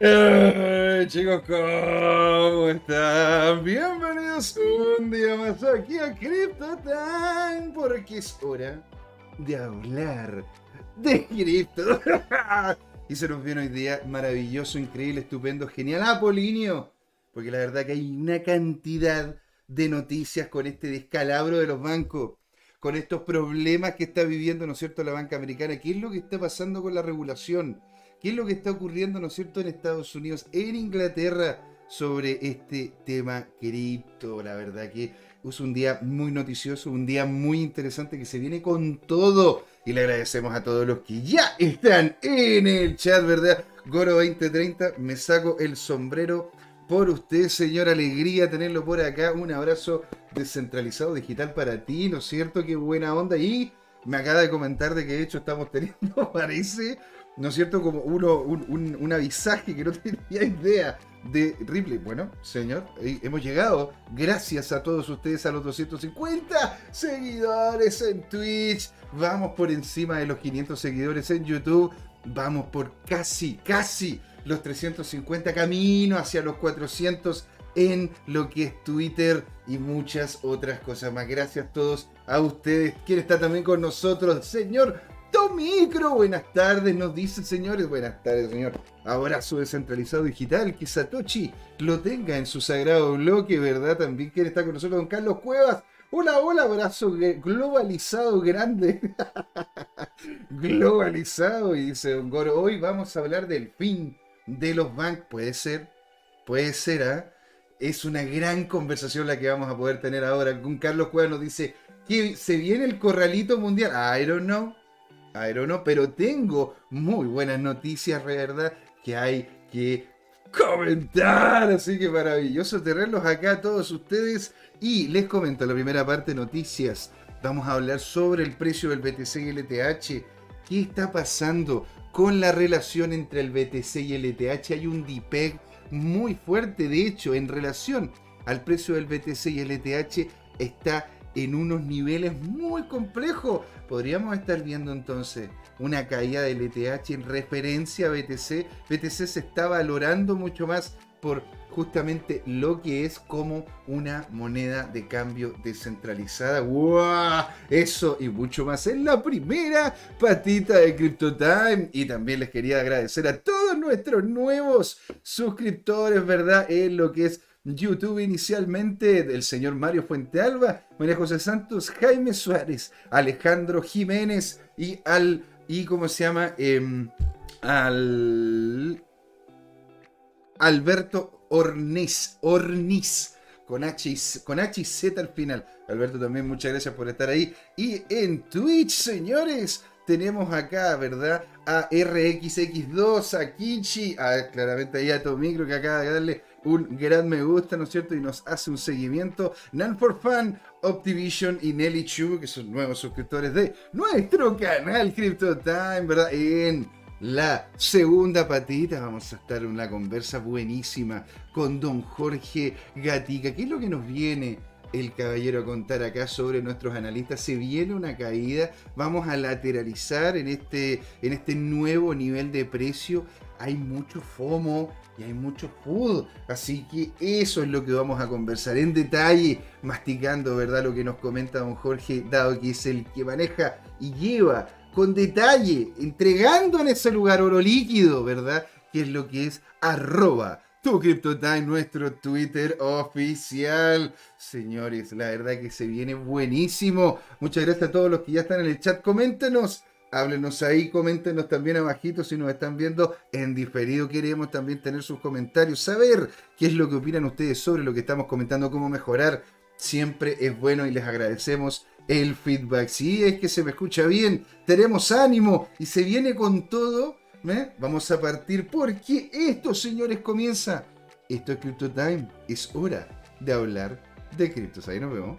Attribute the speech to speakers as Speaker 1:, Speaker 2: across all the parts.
Speaker 1: Eh, chicos, ¿cómo están? Bienvenidos un día más aquí a Crypto Time, porque es hora de hablar de cripto. y se nos viene hoy día maravilloso, increíble, estupendo, genial, Apolinio. Porque la verdad que hay una cantidad de noticias con este descalabro de los bancos, con estos problemas que está viviendo, ¿no es cierto?, la banca americana. ¿Qué es lo que está pasando con la regulación? Qué es lo que está ocurriendo, ¿no es cierto?, en Estados Unidos, en Inglaterra, sobre este tema cripto. La verdad que es un día muy noticioso, un día muy interesante que se viene con todo. Y le agradecemos a todos los que ya están en el chat, ¿verdad? Goro 2030, me saco el sombrero por usted, señor. Alegría tenerlo por acá. Un abrazo descentralizado digital para ti, ¿no es cierto? Qué buena onda. Y me acaba de comentar de que de hecho estamos teniendo, parece, ¿no es cierto? Como uno, un, avisaje que no tenía idea de Ripley. Bueno, señor, hemos llegado, gracias a todos ustedes, a los 250 seguidores en Twitch. Vamos por encima de los 500 seguidores en YouTube. Vamos por casi, casi los 350 caminos hacia los 400 en lo que es Twitter y muchas otras cosas más. Gracias a todos a ustedes. ¿Quién está también con nosotros? Señor Tomicro, buenas tardes, nos dicen señores. Buenas tardes, señor. Abrazo descentralizado digital. Que Satoshi lo tenga en su sagrado bloque, ¿verdad? También quiere estar con nosotros, don Carlos Cuevas. Hola, hola, abrazo globalizado grande. globalizado. Y dice Don Goro, hoy vamos a hablar del fin de los bancos. Puede ser, puede ser, ¿ah? Es una gran conversación la que vamos a poder tener ahora. Con Carlos Cuevas nos dice que se viene el corralito mundial. I don't know. Know. Pero tengo muy buenas noticias, ¿verdad? Que hay que comentar. Así que maravilloso tenerlos acá todos ustedes. Y les comento la primera parte, noticias. Vamos a hablar sobre el precio del BTC y el ETH. ¿Qué está pasando con la relación entre el BTC y el ETH? Hay un DPEG muy fuerte. De hecho, en relación al precio del BTC y el ETH, está en unos niveles muy complejos. Podríamos estar viendo entonces una caída del ETH en referencia a BTC. BTC se está valorando mucho más por justamente lo que es como una moneda de cambio descentralizada. ¡Wow! Eso y mucho más en la primera patita de CryptoTime. Y también les quería agradecer a todos nuestros nuevos suscriptores, ¿verdad? En lo que es YouTube inicialmente del señor Mario Fuentealba, María José Santos, Jaime Suárez, Alejandro Jiménez y al, y cómo se llama, em, al Alberto Orniz, Orniz, con H, con H y Z al final. Alberto también muchas gracias por estar ahí. Y en Twitch, señores, tenemos acá, ¿verdad? A RXX2, a Kichi, a, claramente ahí a Tomicro que acaba de darle un gran me gusta, ¿no es cierto? Y nos hace un seguimiento. Nan for Fun, Optivision y Nelly Chu, que son nuevos suscriptores de nuestro canal Crypto Time, ¿verdad? En la segunda patita vamos a estar en una conversa buenísima con don Jorge Gatica. ¿Qué es lo que nos viene el caballero a contar acá sobre nuestros analistas? Se viene una caída, vamos a lateralizar en este, en este nuevo nivel de precio. Hay mucho FOMO, y hay mucho food. Así que eso es lo que vamos a conversar en detalle, masticando, ¿verdad? Lo que nos comenta don Jorge, dado que es el que maneja y lleva con detalle, entregando en ese lugar oro líquido, ¿verdad? Que es lo que es arroba tu CryptoTime, nuestro Twitter oficial. Señores, la verdad que se viene buenísimo. Muchas gracias a todos los que ya están en el chat. Coméntenos háblenos ahí, coméntenos también abajito si nos están viendo en diferido. Queremos también tener sus comentarios, saber qué es lo que opinan ustedes sobre lo que estamos comentando, cómo mejorar. Siempre es bueno y les agradecemos el feedback. Si es que se me escucha bien, tenemos ánimo y se viene con todo. ¿eh? Vamos a partir porque esto, señores, comienza. Esto es Crypto Time. Es hora de hablar de criptos. Ahí nos vemos.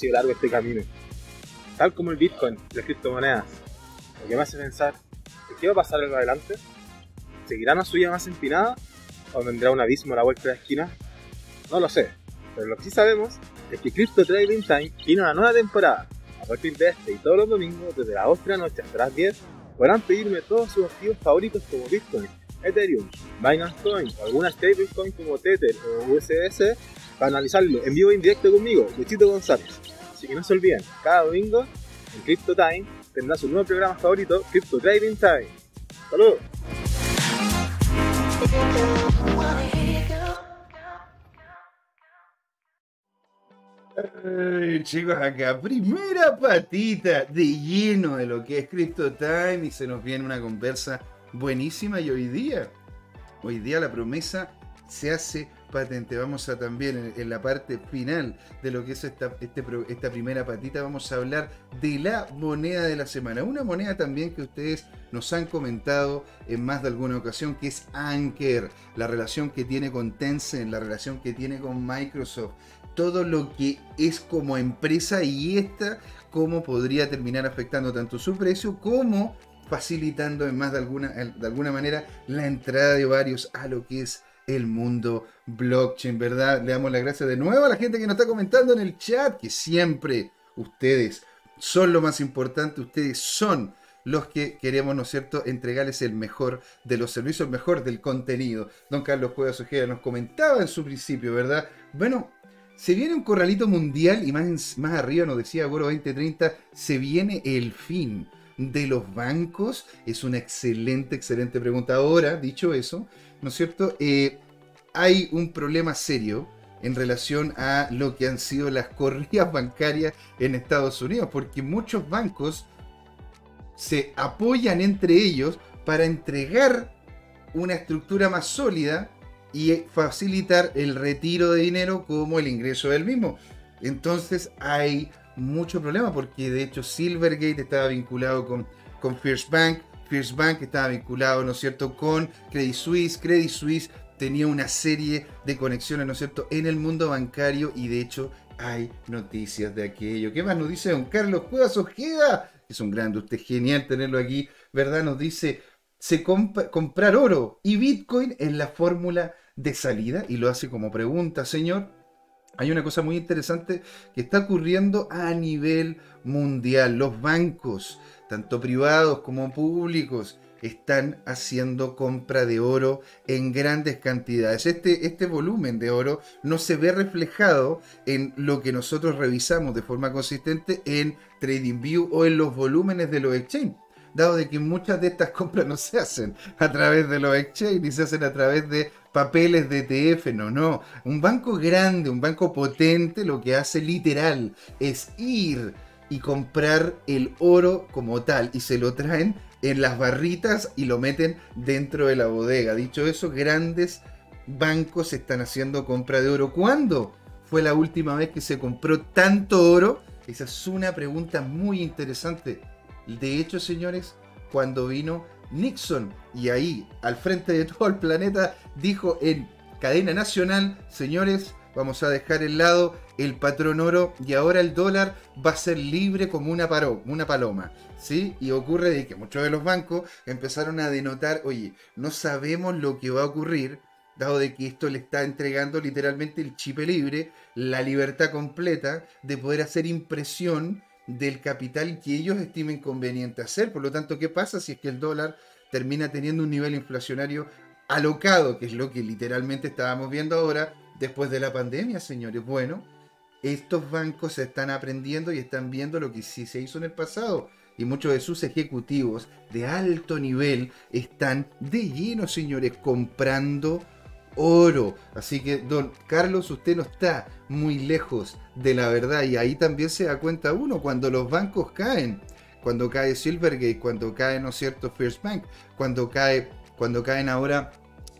Speaker 2: Sido largo este camino. Tal como el Bitcoin, las criptomonedas. Lo que me hace pensar, ¿qué va a pasar en adelante? ¿Seguirá una suya más empinada? ¿O vendrá un abismo a la vuelta de la esquina? No lo sé, pero lo que sí sabemos es que Crypto Trading Time tiene una nueva temporada. A partir de este y todos los domingos, desde las 8 de la noche hasta las 10, podrán pedirme todos sus activos favoritos como Bitcoin, Ethereum, Binance Coin o alguna stablecoin como Tether o USDC para analizarlo en vivo e en directo conmigo, Luchito González. Así que no se olviden, cada domingo en Crypto Time tendrá su nuevo programa favorito, Crypto Trading Time. ¡Saludos!
Speaker 1: chicos, acá primera patita de lleno de lo que es Crypto Time y se nos viene una conversa buenísima y hoy día, hoy día la promesa se hace patente. Vamos a también en, la parte final de lo que es esta, este, esta primera patita, vamos a hablar de la moneda de la semana. Una moneda también que ustedes nos han comentado en más de alguna ocasión, que es Anker, la relación que tiene con Tencent, la relación que tiene con Microsoft, todo lo que es como empresa y esta cómo podría terminar afectando tanto su precio como facilitando en más de alguna, de alguna manera la entrada de varios a lo que es el mundo blockchain, ¿verdad? Le damos las gracias de nuevo a la gente que nos está comentando en el chat, que siempre ustedes son lo más importante, ustedes son los que queremos, ¿no es cierto?, entregarles el mejor de los servicios, el mejor del contenido. Don Carlos Cuevas Ojeda nos comentaba en su principio, ¿verdad? Bueno, se viene un corralito mundial y más, más arriba nos decía Goro 2030, se viene el fin de los bancos? Es una excelente, excelente pregunta. Ahora, dicho eso, ¿no es cierto? Eh, hay un problema serio en relación a lo que han sido las corridas bancarias en Estados Unidos, porque muchos bancos se apoyan entre ellos para entregar una estructura más sólida y facilitar el retiro de dinero como el ingreso del mismo. Entonces hay mucho problema porque de hecho Silvergate estaba vinculado con, con First Bank, First Bank estaba vinculado, ¿no es cierto?, con Credit Suisse, Credit Suisse tenía una serie de conexiones, ¿no es cierto?, en el mundo bancario y de hecho hay noticias de aquello. ¿Qué más nos dice don Carlos Cuevas Ojeda? Es un grande, usted genial tenerlo aquí, ¿verdad? Nos dice, se comprar oro y Bitcoin en la fórmula de salida y lo hace como pregunta, señor hay una cosa muy interesante que está ocurriendo a nivel mundial. Los bancos, tanto privados como públicos, están haciendo compra de oro en grandes cantidades. Este, este volumen de oro no se ve reflejado en lo que nosotros revisamos de forma consistente en TradingView o en los volúmenes de los exchanges dado de que muchas de estas compras no se hacen a través de los exchanges ni se hacen a través de papeles de ETF, no, no. Un banco grande, un banco potente, lo que hace literal es ir y comprar el oro como tal y se lo traen en las barritas y lo meten dentro de la bodega. Dicho eso, grandes bancos están haciendo compra de oro. ¿Cuándo fue la última vez que se compró tanto oro? Esa es una pregunta muy interesante. De hecho, señores, cuando vino Nixon, y ahí, al frente de todo el planeta, dijo en cadena nacional, señores, vamos a dejar el lado el patrón oro y ahora el dólar va a ser libre como una, una paloma. ¿sí? Y ocurre de que muchos de los bancos empezaron a denotar, oye, no sabemos lo que va a ocurrir, dado de que esto le está entregando literalmente el chip libre, la libertad completa de poder hacer impresión del capital que ellos estimen conveniente hacer. Por lo tanto, ¿qué pasa si es que el dólar termina teniendo un nivel inflacionario alocado, que es lo que literalmente estábamos viendo ahora después de la pandemia, señores? Bueno, estos bancos están aprendiendo y están viendo lo que sí se hizo en el pasado. Y muchos de sus ejecutivos de alto nivel están de lleno, señores, comprando oro. Así que, don Carlos, usted no está muy lejos de la verdad. Y ahí también se da cuenta uno cuando los bancos caen. Cuando cae Silvergate, cuando cae, ¿no es cierto?, First Bank, cuando cae, cuando caen ahora,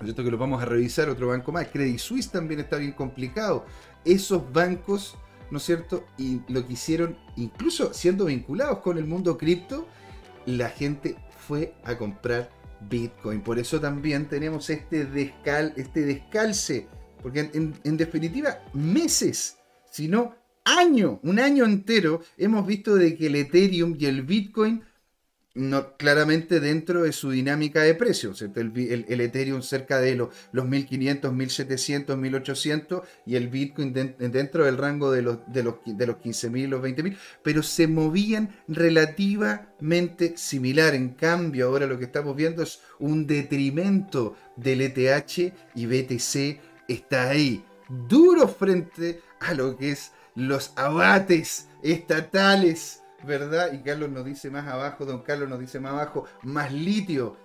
Speaker 1: cierto que lo vamos a revisar, otro banco más, Credit Suisse también está bien complicado. Esos bancos, ¿no es cierto?, y lo que hicieron, incluso siendo vinculados con el mundo cripto, la gente fue a comprar Bitcoin. Por eso también tenemos este, descal, este descalce, porque en, definitiva, meses, si no año, un año entero, hemos visto de que el Ethereum y el Bitcoin claramente dentro de su dinámica de precios. El, el, Ethereum cerca de los, los 1500, 1700, 1800 y el Bitcoin dentro del rango de los, de los, de los 15.000, los 20.000, pero se movían relativamente similar. En cambio, ahora lo que estamos viendo es un detrimento del ETH y BTC está ahí, duro frente a lo que es los abates estatales ¿verdad? Y Carlos nos dice más abajo, don Carlos nos dice más abajo, más litio.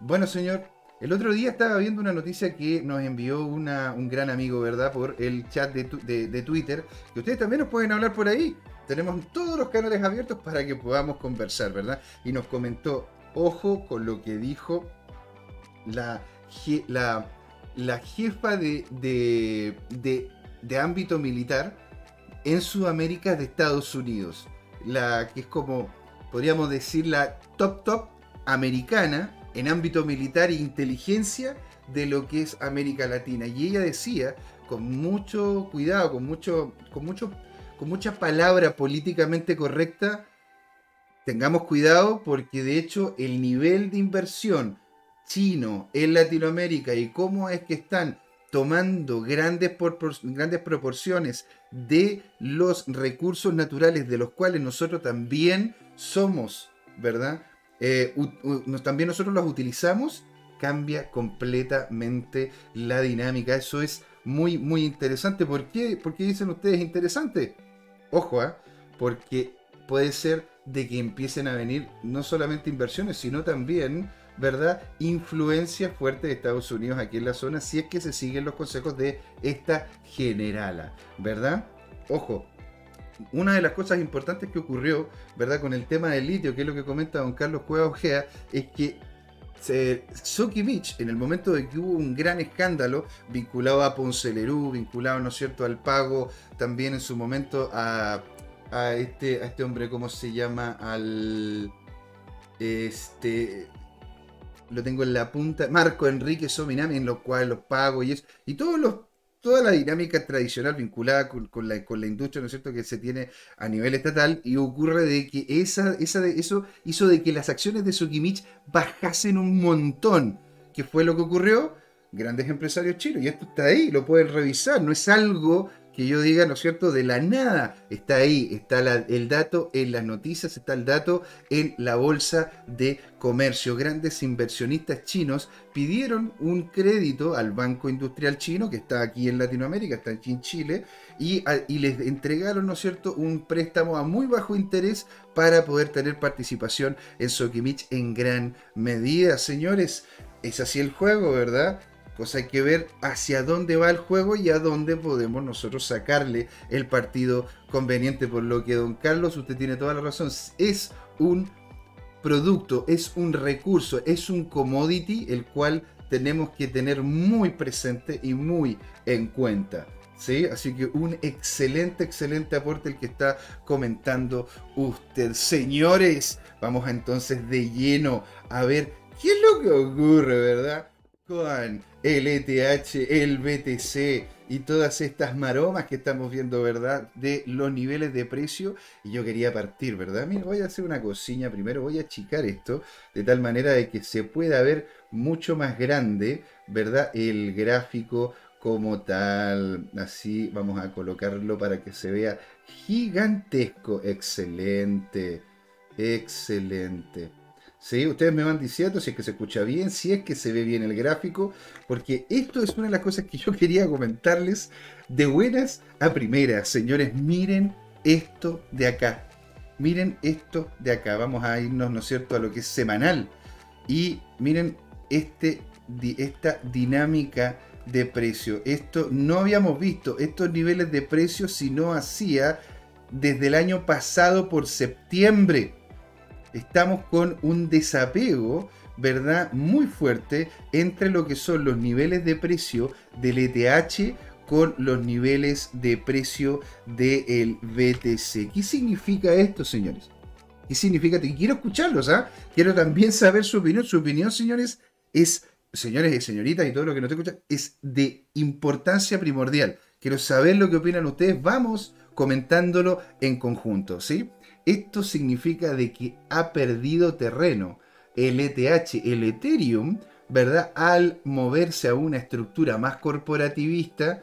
Speaker 1: Bueno, señor, el otro día estaba viendo una noticia que nos envió un gran amigo, ¿verdad? Por el chat de, Twitter, que ustedes también nos pueden hablar por ahí. Tenemos todos los canales abiertos para que podamos conversar, ¿verdad? Y nos comentó, ojo con lo que dijo la, la, la jefa de, de, de ámbito militar en Sudamérica de Estados Unidos la que es como, podríamos decir, la top top americana en ámbito militar e inteligencia de lo que es América Latina. Y ella decía, con mucho cuidado, con mucho, con mucho, con mucha palabra políticamente correcta, tengamos cuidado porque de hecho el nivel de inversión chino en Latinoamérica y cómo es que están tomando grandes, proporciones de los recursos naturales de los cuales nosotros también somos, ¿verdad? Eh, también nosotros los utilizamos, cambia completamente la dinámica. Eso es muy, muy interesante. ¿Por qué, ¿Por qué dicen ustedes interesante? Ojo, ¿eh? porque puede ser de que empiecen a venir no solamente inversiones, sino también ¿verdad? Influencia fuerte de Estados Unidos aquí en la zona, si es que se siguen los consejos de esta generala, ¿verdad? Ojo, una de las cosas importantes que ocurrió, ¿verdad? Con el tema del litio, que es lo que comenta don Carlos Cueva Ojea, es que Beach, en el momento de que hubo un gran escándalo vinculado a Ponce Lerú, vinculado, ¿no es cierto?, al pago, también en su momento a, a este, a este hombre, ¿cómo se llama? Al. Este lo tengo en la punta, Marco Enrique Sominami, en lo cual los pago y eso, y todos los, toda la dinámica tradicional vinculada con, la, con la industria, ¿no es cierto?, que se tiene a nivel estatal, y ocurre de que esa, esa de, eso hizo de que las acciones de Sokimich bajasen un montón. ¿Qué fue lo que ocurrió? Grandes empresarios chinos, y esto está ahí, lo pueden revisar, no es algo que yo diga, ¿no es cierto?, de la nada. Está ahí, está el dato en las noticias, está el dato en la bolsa de comercio. Grandes inversionistas chinos pidieron un crédito al Banco Industrial Chino, que está aquí en Latinoamérica, está aquí en Chile, y, y les entregaron, ¿no es cierto?, un préstamo a muy bajo interés para poder tener participación en Sokimich en gran medida. Señores, es así el juego, ¿verdad? Pues hay que ver hacia dónde va el juego y a dónde podemos nosotros sacarle el partido conveniente. Por lo que, don Carlos, usted tiene toda la razón. Es un producto, es un recurso, es un commodity el cual tenemos que tener muy presente y muy en cuenta. ¿Sí? Así que un excelente, excelente aporte el que está comentando usted. Señores, vamos entonces de lleno a ver qué es lo que ocurre, ¿verdad? Con el ETH, el BTC y todas estas maromas que estamos viendo, ¿verdad? De los niveles de precio. Y yo quería partir, ¿verdad? Mira, voy a hacer una cocina primero, voy a achicar esto de tal manera de que se pueda ver mucho más grande, ¿verdad? El gráfico como tal. Así vamos a colocarlo para que se vea gigantesco. Excelente, excelente. ¿Sí? Ustedes me van diciendo si es que se escucha bien, si es que se ve bien el gráfico, porque esto es una de las cosas que yo quería comentarles de buenas a primeras. Señores, miren esto de acá. Miren esto de acá. Vamos a irnos, ¿no es cierto?, a lo que es semanal. Y miren este, esta dinámica de precio. Esto no habíamos visto estos niveles de precio si no hacía desde el año pasado por septiembre estamos con un desapego, ¿verdad? Muy fuerte entre lo que son los niveles de precio del ETH con los niveles de precio del BTC. ¿Qué significa esto, señores? ¿Qué significa? Y quiero escucharlos, ¿ah? Quiero también saber su opinión. Su opinión, señores, es, señores y señoritas y todo lo que nos escuchan, es de importancia primordial. Quiero saber lo que opinan ustedes. Vamos comentándolo en conjunto, ¿sí? Esto significa de que ha perdido terreno el ETH, el Ethereum, ¿verdad? Al moverse a una estructura más corporativista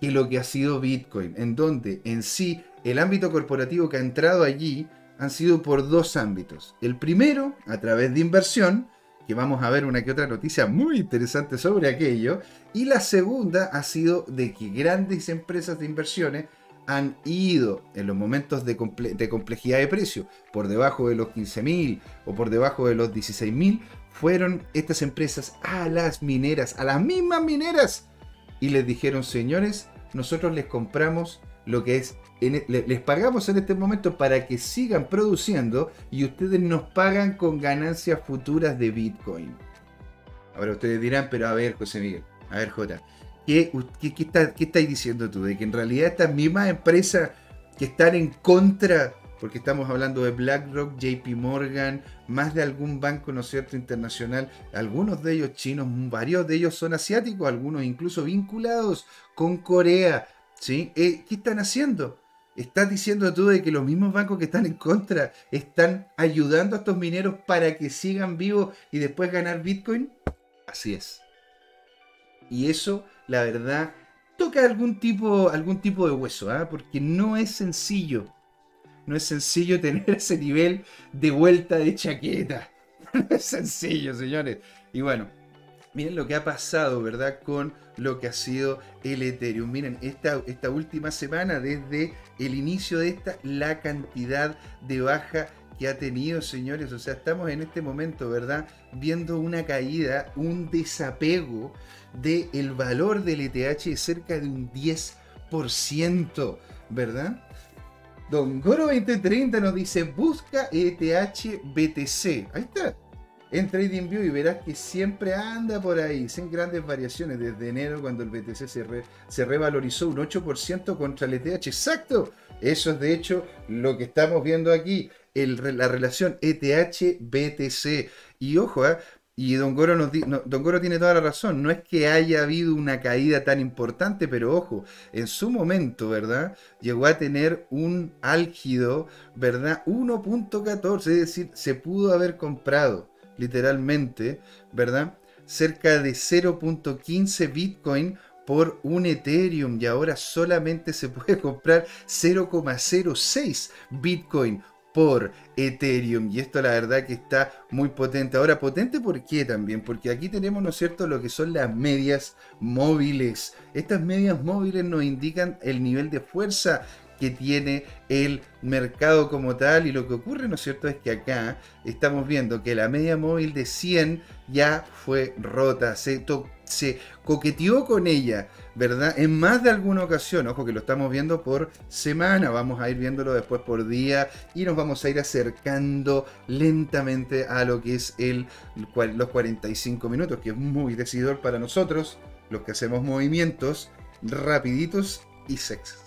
Speaker 1: que lo que ha sido Bitcoin, en donde en sí el ámbito corporativo que ha entrado allí han sido por dos ámbitos. El primero, a través de inversión, que vamos a ver una que otra noticia muy interesante sobre aquello, y la segunda ha sido de que grandes empresas de inversiones han ido en los momentos de, complejidad de precio por debajo de los 15.000 o por debajo de los 16.000, fueron estas empresas a las mineras, a las mismas mineras, y les dijeron, señores, nosotros les compramos lo que es, e, les pagamos en este momento para que sigan produciendo y ustedes nos pagan con ganancias futuras de Bitcoin. Ahora ustedes dirán, pero a ver, José Miguel, a ver, Jota, ¿Qué, estáis diciendo tú? De que en realidad estas mismas empresas que están en contra, porque estamos hablando de BlackRock, JP Morgan, más de algún banco, ¿no es cierto?, internacional, algunos de ellos chinos, varios de ellos son asiáticos, algunos incluso vinculados con Corea, ¿sí? Eh, ¿Qué están haciendo? ¿Estás diciendo tú de que los mismos bancos que están en contra están ayudando a estos mineros para que sigan vivos y después ganar Bitcoin? Así es. Y eso la verdad, toca algún tipo, algún tipo de hueso, ¿ah? porque no es sencillo. No es sencillo tener ese nivel de vuelta de chaqueta. No es sencillo, señores. Y bueno, miren lo que ha pasado, ¿verdad? Con lo que ha sido el Ethereum. Miren, esta, esta última semana, desde el inicio de esta, la cantidad de baja que ha tenido, señores. O sea, estamos en este momento, ¿verdad? Viendo una caída, un desapego del valor del ETH cerca de un 10%, ¿verdad? Don Goro 2030 nos dice, busca ETH BTC. Ahí está. En TradingView y verás que siempre anda por ahí, sin grandes variaciones desde enero cuando el BTC se, se revalorizó un 8% contra el ETH. Exacto. Eso es de hecho lo que estamos viendo aquí, la relación ETH-BTC. Y ojo, ¿eh? Y Don Goro, tiene toda la razón. No es que haya habido una caída tan importante, pero ojo, en su momento, ¿verdad? Llegó a tener un álgido, ¿verdad? 1.14, es decir, se pudo haber comprado, literalmente, ¿verdad? Cerca de 0.15 Bitcoin por un Ethereum y ahora solamente se puede comprar 0,06 Bitcoin por Ethereum. Y esto la verdad que está muy potente. Ahora, potente ¿por qué también? Porque aquí tenemos, ¿no es cierto?, lo que son las medias móviles. Estas medias móviles nos indican el nivel de fuerza que tiene el mercado como tal y lo que ocurre, ¿no es cierto?, es que acá estamos viendo que la media móvil de 100 ya fue rota, se, coqueteó con ella, ¿verdad? En más de alguna ocasión, ojo que lo estamos viendo por semana, vamos a ir viéndolo después por día y nos vamos a ir acercando lentamente a lo que es el, los 45 minutos, que es muy decidor para nosotros, los que hacemos movimientos rapiditos y sexos.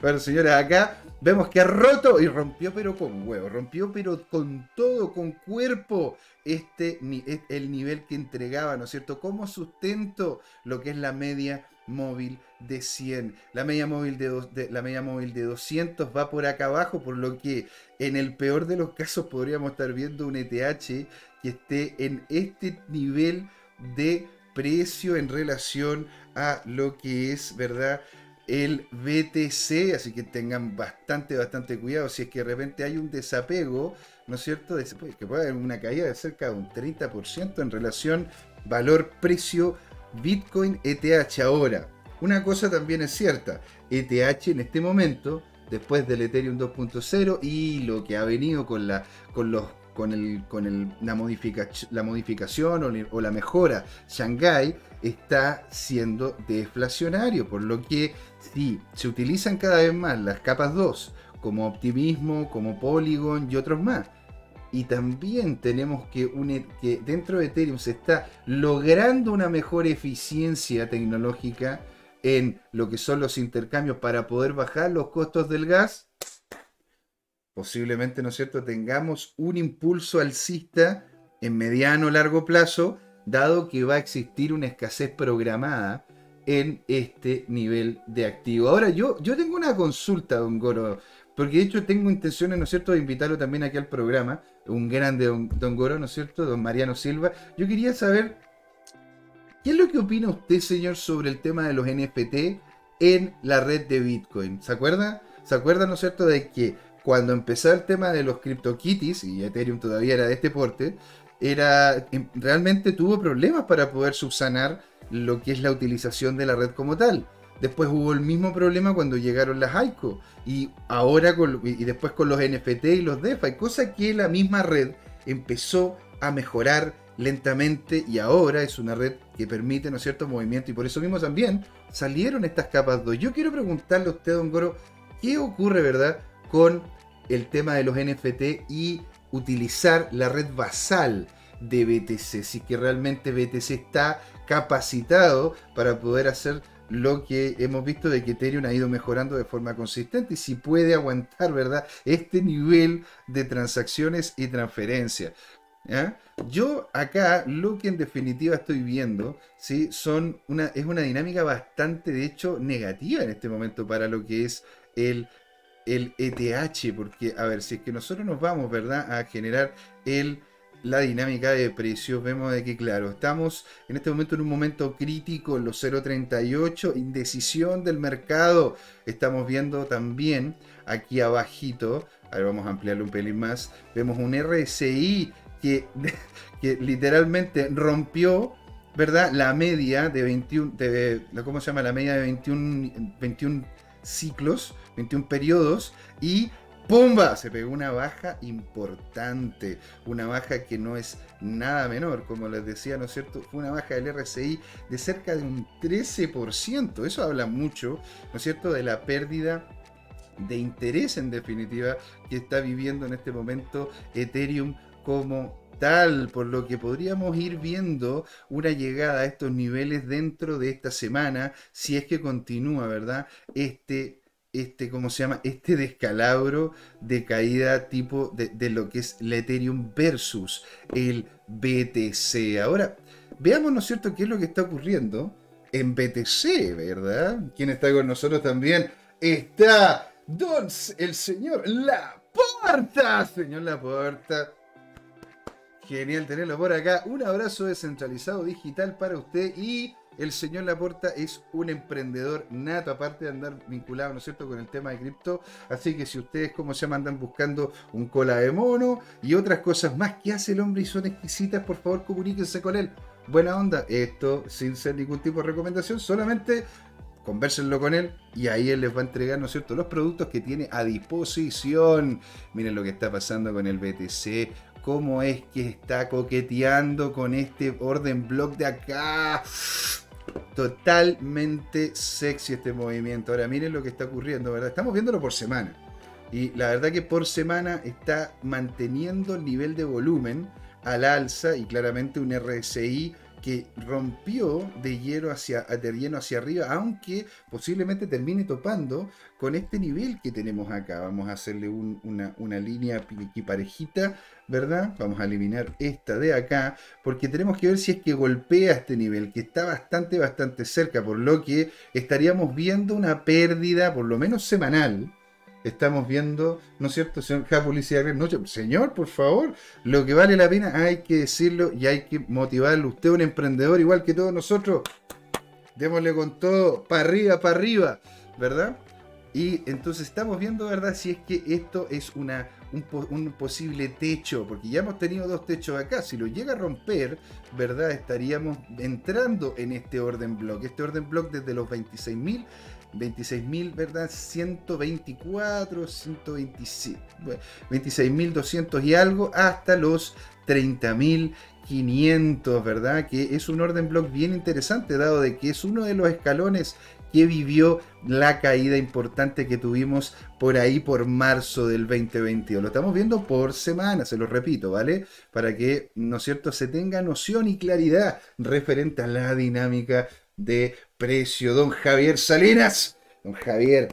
Speaker 1: Bueno, señores, acá vemos que ha roto y rompió pero con huevo, rompió pero con todo, con cuerpo, este, el nivel que entregaba, ¿no es cierto? ¿Cómo sustento lo que es la media móvil de 100? La media móvil de, la media móvil de 200 va por acá abajo, por lo que en el peor de los casos podríamos estar viendo un ETH que esté en este nivel de precio en relación a lo que es, ¿verdad? El BTC, así que tengan bastante, bastante cuidado si es que de repente hay un desapego, ¿no es cierto? Que puede haber una caída de cerca de un 30% en relación valor-precio Bitcoin ETH. Ahora, una cosa también es cierta, ETH en este momento, después del Ethereum 2.0 y lo que ha venido con, la, con los con, el, con el, la, la modificación o, la mejora Shanghai está siendo deflacionario, por lo que si se utilizan cada vez más las capas 2 como optimismo, como Polygon y otros más, y también tenemos que, un, que dentro de Ethereum se está logrando una mejor eficiencia tecnológica en lo que son los intercambios para poder bajar los costos del gas, posiblemente, ¿no es cierto?, tengamos un impulso alcista en mediano o largo plazo, dado que va a existir una escasez programada en este nivel de activo. Ahora, yo, yo tengo una consulta, don Goro, porque de hecho tengo intenciones, ¿no es cierto?, de invitarlo también aquí al programa, un grande don, Goro, ¿no es cierto?, don Mariano Silva. Yo quería saber, ¿qué es lo que opina usted, señor, sobre el tema de los NFT en la red de Bitcoin? ¿Se acuerda? ¿Se acuerda, ¿no es cierto?, de que cuando empezó el tema de los CryptoKitties, y Ethereum todavía era de este porte, era, em, realmente tuvo problemas para poder subsanar lo que es la utilización de la red como tal. Después hubo el mismo problema cuando llegaron las ICO y ahora y después con los NFT y los DeFi, cosa que la misma red empezó a mejorar lentamente y ahora es una red que permite, ¿no cierto?, movimiento y por eso mismo también salieron estas capas 2. Yo quiero preguntarle a usted, don Goro, ¿qué ocurre, verdad, con el tema de los NFT y utilizar la red basal de BTC, si que realmente BTC está capacitado para poder hacer lo que hemos visto de que Ethereum ha ido mejorando de forma consistente y si puede aguantar, ¿verdad? Este nivel de transacciones y transferencias. Yo acá lo que en definitiva estoy viendo, ¿sí? Son una, es una dinámica bastante, de hecho, negativa en este momento para lo que es el el ETH, porque, a ver, si es que nosotros nos vamos, ¿verdad?, a generar el, la dinámica de precios, vemos de que, claro, estamos en este momento en un momento crítico en los 0.38, indecisión del mercado, estamos viendo también aquí abajito, a ver, vamos a ampliarlo un pelín más, vemos un RSI que, que literalmente rompió ¿verdad? La media de 21, de, ¿cómo se llama? La media de 21, 21 ciclos, 21 periodos y ¡Pumba! Se pegó una baja importante, una baja que no es nada menor, como les decía, ¿no es cierto? Fue una baja del RSI de cerca de un 13%. Eso habla mucho, ¿no es cierto?, de la pérdida de interés en definitiva que está viviendo en este momento Ethereum como tal, por lo que podríamos ir viendo una llegada a estos niveles dentro de esta semana, si es que continúa, ¿verdad? Este este, ¿cómo se llama? Este descalabro de caída tipo de, lo que es la Ethereum versus el BTC. Ahora, veamos, ¿no es cierto?, qué es lo que está ocurriendo en BTC, ¿verdad? ¿Quién está con nosotros también? Está Don, el señor Laporta, señor Laporta. Genial tenerlo por acá. Un abrazo descentralizado digital para usted y el señor Laporta es un emprendedor nato, aparte de andar vinculado, ¿no es cierto?, con el tema de cripto. Así que si ustedes, como se llama, andan buscando un cola de mono y otras cosas más que hace el hombre y son exquisitas, por favor comuníquense con él. Buena onda, esto sin ser ningún tipo de recomendación, solamente conversenlo con él y ahí él les va a entregar, ¿no es cierto?, los productos que tiene a disposición. Miren lo que está pasando con el BTC, cómo es que está coqueteando con este orden block de acá. Totalmente sexy este movimiento. Ahora miren lo que está ocurriendo, ¿verdad? Estamos viéndolo por semana. Y la verdad que por semana está manteniendo el nivel de volumen al alza y claramente un RSI que rompió de hielo hacia, de lleno hacia arriba, aunque posiblemente termine topando con este nivel que tenemos acá. Vamos a hacerle una, una, línea parejita, ¿verdad? Vamos a eliminar esta de acá, porque tenemos que ver si es que golpea este nivel, que está bastante, bastante cerca, por lo que estaríamos viendo una pérdida, por lo menos semanal, estamos viendo, ¿no es cierto, señor Señor, por favor, lo que vale la pena hay que decirlo y hay que motivarlo. Usted es un emprendedor igual que todos nosotros. Démosle con todo, para arriba, para arriba, ¿verdad? Y entonces estamos viendo, ¿verdad? Si es que esto es una, un, posible techo, porque ya hemos tenido dos techos acá. Si lo llega a romper, ¿verdad? Estaríamos entrando en este orden block. Este orden block desde los 26.000 26.000, ¿verdad? 124, 126, 26.200 y algo, hasta los 30.500, ¿verdad? Que es un orden block bien interesante, dado de que es uno de los escalones que vivió la caída importante que tuvimos por ahí por marzo del 2022. Lo estamos viendo por semana, se lo repito, ¿vale? Para que, ¿no es cierto?, se tenga noción y claridad referente a la dinámica de precio. Don Javier Salinas. Don Javier,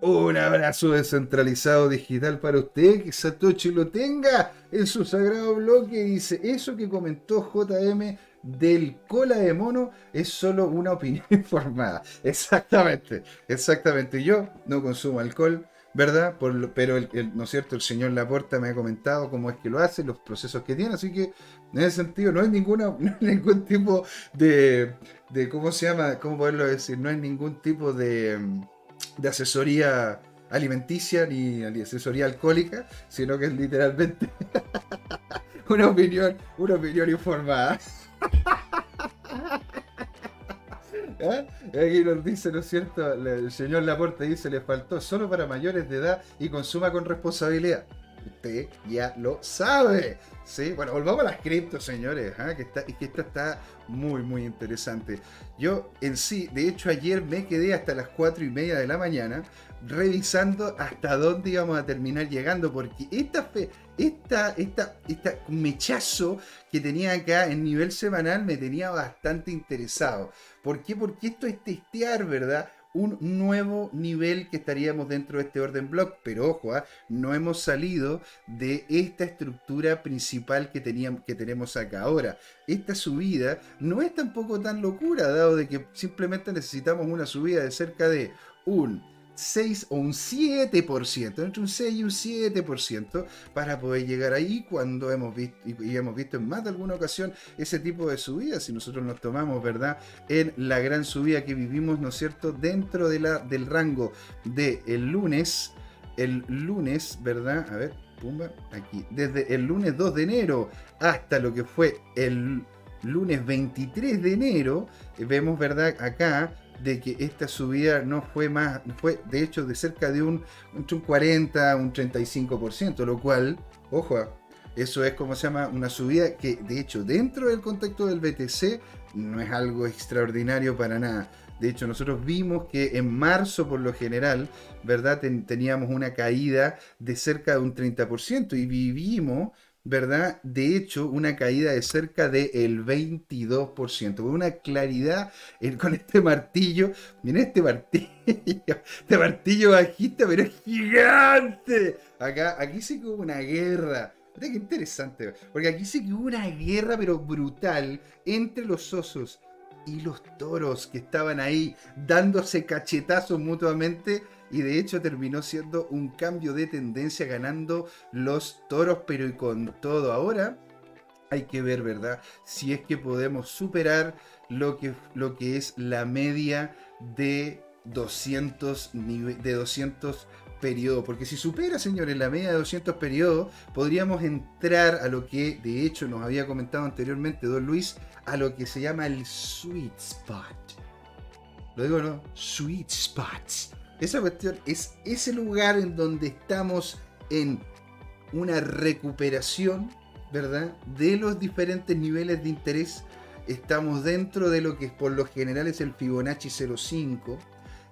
Speaker 1: un abrazo descentralizado digital para usted, que Satoshi lo tenga en su sagrado bloque. Dice, eso que comentó JM del cola de mono es solo una opinión informada. Exactamente, exactamente. Yo no consumo alcohol, ¿verdad? pero, el, ¿no es cierto? El señor Laporta me ha comentado cómo es que lo hace, los procesos que tiene, así que en ese sentido no hay, ninguna, ningún tipo de, de, ¿cómo se llama? ¿Cómo poderlo decir? No hay ningún tipo de, de asesoría alimenticia ni asesoría alcohólica, sino que es literalmente una opinión, una opinión informada. ¿Eh? Aquí nos dice, ¿no es cierto? El señor Laporte dice, le faltó solo para mayores de edad y consuma con responsabilidad. Usted ya lo sabe. ¿sí? Bueno, volvamos a las criptos, señores, ¿ah? que, está, que esta está muy, muy interesante. Yo en sí, de hecho ayer me quedé hasta las 4 y media de la mañana revisando hasta dónde íbamos a terminar llegando, porque esta fe, esta, esta, esta mechazo que tenía acá en nivel semanal me tenía bastante interesado. ¿Por qué? Porque esto es testear, ¿verdad? un nuevo nivel que estaríamos dentro de este orden block. Pero ojo, ¿ah? no hemos salido de esta estructura principal que, teníamos, que tenemos acá. Ahora, esta subida no es tampoco tan locura, dado de que simplemente necesitamos una subida de cerca de un 6 o un 7%, entre un 6 y un 7% para poder llegar ahí cuando hemos visto, y hemos visto en más de alguna ocasión ese tipo de subidas, si nosotros nos tomamos, ¿verdad? En la gran subida que vivimos, ¿no es cierto?, dentro de la, del rango del el lunes, el lunes, ¿verdad? A ver, pumba, aquí, desde el lunes 2 de enero hasta lo que fue el lunes 23 de enero, vemos, ¿verdad? Acá de que esta subida no fue más, fue de hecho de cerca de un, un 40, un 35%, lo cual, ojo, eso es como se llama una subida que de hecho dentro del contexto del BTC no es algo extraordinario para nada. De hecho, nosotros vimos que en marzo, por lo general, ¿verdad? teníamos una caída de cerca de un 30% y vivimos ¿verdad? De hecho, una caída de cerca del 22%, con una claridad con este martillo, miren este martillo, este martillo bajista, pero es gigante. Acá, aquí sí que hubo una guerra. Qué interesante, porque aquí sí que hubo una guerra, pero brutal, entre los osos y los toros que estaban ahí dándose cachetazos mutuamente y de hecho terminó siendo un cambio de tendencia ganando los toros, pero y con todo ahora hay que ver, ¿verdad? Si es que podemos superar lo que, lo que es la media de 200, de 200 periodos. Porque si supera, señores, la media de 200 periodos, podríamos entrar a lo que de hecho nos había comentado anteriormente Don Luis, a lo que se llama el sweet spot. Lo digo, ¿no? Sweet spots esa cuestión es ese lugar en donde estamos en una recuperación, ¿verdad? De los diferentes niveles de interés. Estamos dentro de lo que por lo general es el Fibonacci 0.5,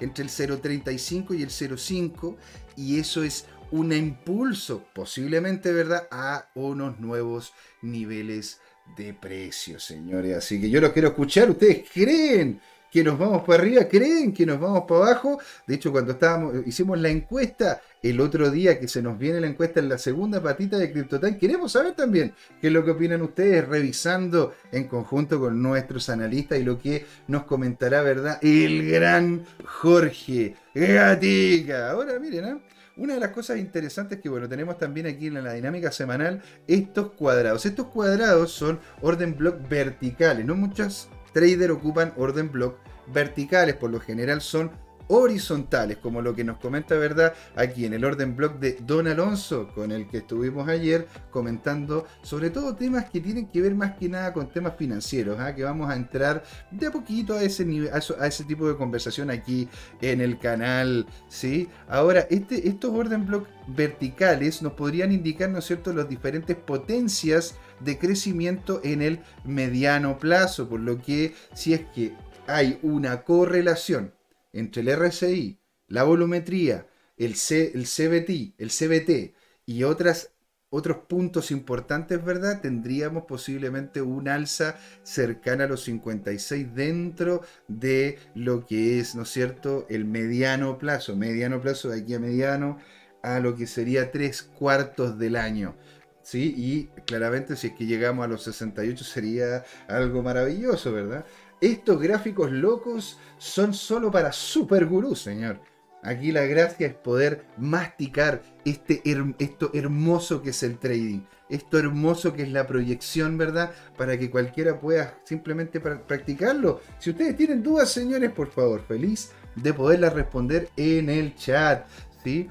Speaker 1: entre el 0.35 y el 0.5, y eso es un impulso, posiblemente, ¿verdad?, a unos nuevos niveles de precios, señores. Así que yo los quiero escuchar. ¿Ustedes creen que nos vamos para arriba, creen que nos vamos para abajo. De hecho, cuando estábamos, hicimos la encuesta el otro día que se nos viene la encuesta en la segunda patita de CryptoTime, queremos saber también qué es lo que opinan ustedes, revisando en conjunto con nuestros analistas y lo que nos comentará, ¿verdad? El gran Jorge Gatica. Ahora, miren, ¿eh? Una de las cosas interesantes que bueno, tenemos también aquí en la dinámica semanal, estos cuadrados. Estos cuadrados son orden block verticales, no muchas Trader ocupan orden block verticales, por lo general son horizontales, como lo que nos comenta, ¿verdad? Aquí en el orden blog de Don Alonso, con el que estuvimos ayer comentando sobre todo temas que tienen que ver más que nada con temas financieros, ¿ah? que vamos a entrar de a poquito a ese, nivel, a, ese tipo de conversación aquí en el canal, ¿sí? Ahora, este, estos orden block verticales nos podrían indicar, ¿no es cierto?, las diferentes potencias de crecimiento en el mediano plazo, por lo que si es que hay una correlación entre el RSI, la volumetría, el, C, el CBT, CBT y otras, otros puntos importantes, ¿verdad? Tendríamos posiblemente un alza cercana a los 56 dentro de lo que es, ¿no es cierto?, el mediano plazo, mediano plazo de aquí a mediano, a lo que sería tres cuartos del año. ¿sí? Y claramente si es que llegamos a los 68 sería algo maravilloso, ¿verdad? Estos gráficos locos son solo para super gurús, señor. Aquí la gracia es poder masticar este esto hermoso que es el trading, esto hermoso que es la proyección, ¿verdad? Para que cualquiera pueda simplemente practicarlo. Si ustedes tienen dudas, señores, por favor, feliz de poderlas responder en el chat, ¿sí?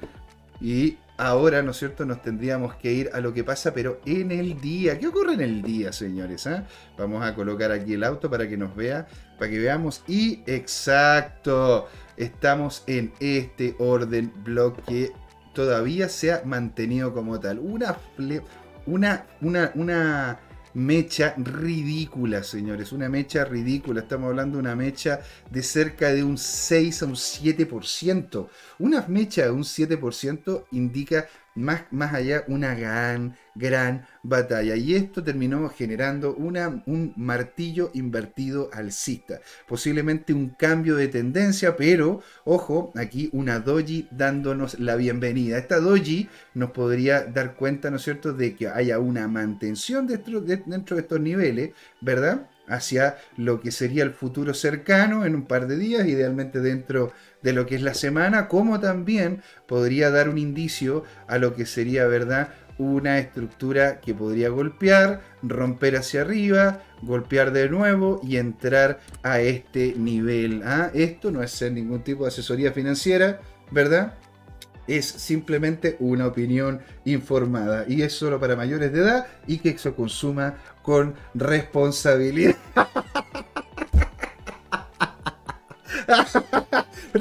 Speaker 1: Y ahora, ¿no es cierto?, nos tendríamos que ir a lo que pasa, pero en el día. ¿Qué ocurre en el día, señores? Ah? Vamos a colocar aquí el auto para que nos vea, para que veamos. Y exacto, estamos en este orden bloque todavía se ha mantenido como tal. Una, una, una, una mecha ridícula, señores. Una mecha ridícula. Estamos hablando de una mecha de cerca de un 6 a un 7%. Una mecha de un 7% indica más, más allá una gran, gran batalla. Y esto terminó generando una, un martillo invertido alcista. Posiblemente un cambio de tendencia, pero ojo, aquí una doji dándonos la bienvenida. Esta doji nos podría dar cuenta, ¿no es cierto?, de que haya una mantención dentro de, dentro de estos niveles, ¿verdad? Hacia lo que sería el futuro cercano en un par de días, idealmente dentro de lo que es la semana, como también podría dar un indicio a lo que sería, ¿verdad? Una estructura que podría golpear, romper hacia arriba, golpear de nuevo y entrar a este nivel. ¿ah? Esto no es ser ningún tipo de asesoría financiera, ¿verdad? Es simplemente una opinión informada y es solo para mayores de edad y que se consuma con responsabilidad.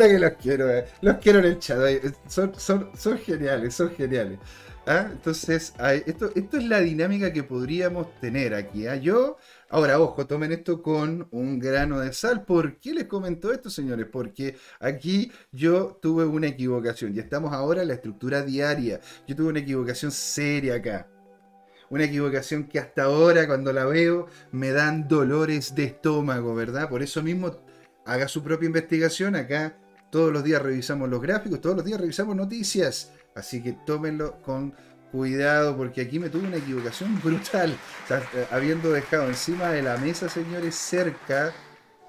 Speaker 1: que los quiero, eh. los quiero en el chat. Son, son, geniales, son geniales. ¿Ah? Entonces, esto, esto es la dinámica que podríamos tener aquí. ¿ah? Yo, ahora, ojo, tomen esto con un grano de sal. ¿Por qué les comento esto, señores? Porque aquí yo tuve una equivocación. Y estamos ahora en la estructura diaria. Yo tuve una equivocación seria acá. Una equivocación que hasta ahora, cuando la veo, me dan dolores de estómago, ¿verdad? Por eso mismo, haga su propia investigación. Acá todos los días revisamos los gráficos, todos los días revisamos noticias. Así que tómenlo con cuidado porque aquí me tuve una equivocación brutal. Eh, habiendo dejado encima de la mesa, señores, cerca